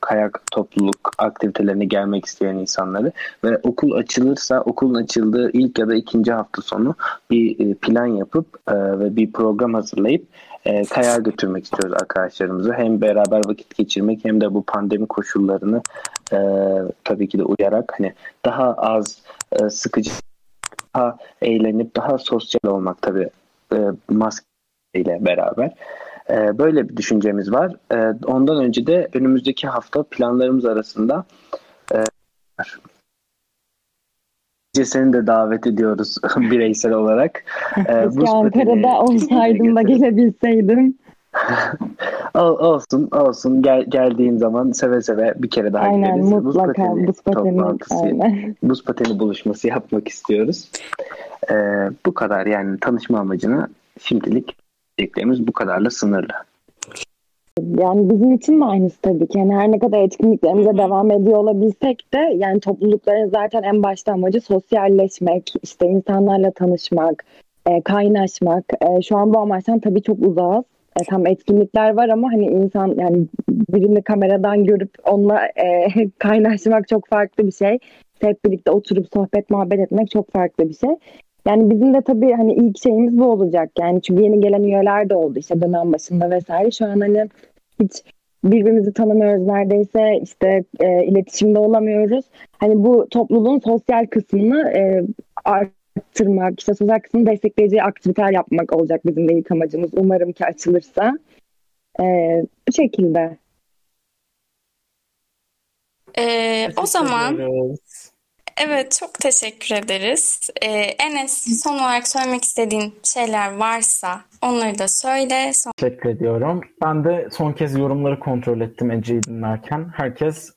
Speaker 3: kayak topluluk aktivitelerine gelmek isteyen insanları ve okul açılırsa okulun açıldığı ilk ya da ikinci hafta sonu bir plan yapıp ve bir program hazırlayıp e, kayağa götürmek istiyoruz arkadaşlarımızı. Hem beraber vakit geçirmek hem de bu pandemi koşullarını e, tabii ki de uyarak hani daha az e, sıkıcı, daha eğlenip daha sosyal olmak tabii e, maskeyle beraber. E, böyle bir düşüncemiz var. E, ondan önce de önümüzdeki hafta planlarımız arasında e, seni de davet ediyoruz bireysel olarak.
Speaker 2: Keşke Ankara'da olsaydım da gelebilseydim.
Speaker 3: Olsun olsun Gel, geldiğin zaman seve seve bir kere daha
Speaker 2: aynen,
Speaker 3: gideriz.
Speaker 2: Mutlaka. Buz pateni, buz pateni toplantısı, aynen.
Speaker 3: buz pateni buluşması yapmak istiyoruz. Ee, bu kadar yani tanışma amacını şimdilik dediklerimiz bu kadarla sınırlı.
Speaker 2: Yani bizim için de aynısı tabii ki. Yani her ne kadar etkinliklerimize devam ediyor olabilsek de yani toplulukların zaten en başta amacı sosyalleşmek, işte insanlarla tanışmak, e, kaynaşmak. E, şu an bu amaçtan tabii çok uzağız. E, tam etkinlikler var ama hani insan yani birini kameradan görüp onunla e, kaynaşmak çok farklı bir şey. Hep birlikte oturup sohbet muhabbet etmek çok farklı bir şey. Yani bizim de tabii hani ilk şeyimiz bu olacak. Yani çünkü yeni gelen üyeler de oldu işte dönem başında vesaire. Şu an hani hiç birbirimizi tanımıyoruz neredeyse işte e, iletişimde olamıyoruz. Hani bu topluluğun sosyal kısmını e, arttırmak, işte sosyal kısmını destekleyici aktiviteler yapmak olacak bizim de ilk amacımız. Umarım ki açılırsa. E, bu şekilde.
Speaker 1: Ee, o zaman Evet, çok teşekkür ederiz. Ee, Enes, son olarak söylemek istediğin şeyler varsa onları da söyle. Son...
Speaker 4: Teşekkür ediyorum. Ben de son kez yorumları kontrol ettim Ece'yi dinlerken. Herkes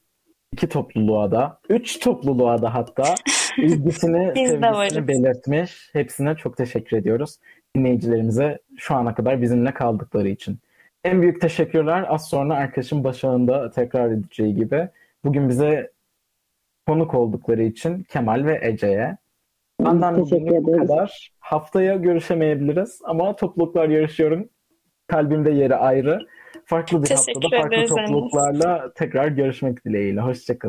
Speaker 4: iki topluluğa da, üç topluluğa da hatta ilgisini, sevgisini belirtmiş. Hepsine çok teşekkür ediyoruz. Dinleyicilerimize şu ana kadar bizimle kaldıkları için. En büyük teşekkürler az sonra arkadaşım başağında tekrar edeceği gibi. Bugün bize konuk oldukları için Kemal ve Ece'ye. Benden bugün bu kadar. Haftaya görüşemeyebiliriz ama topluluklar yarışıyorum. Kalbimde yeri ayrı. Farklı bir haftada farklı topluluklarla tekrar görüşmek dileğiyle. Hoşçakalın.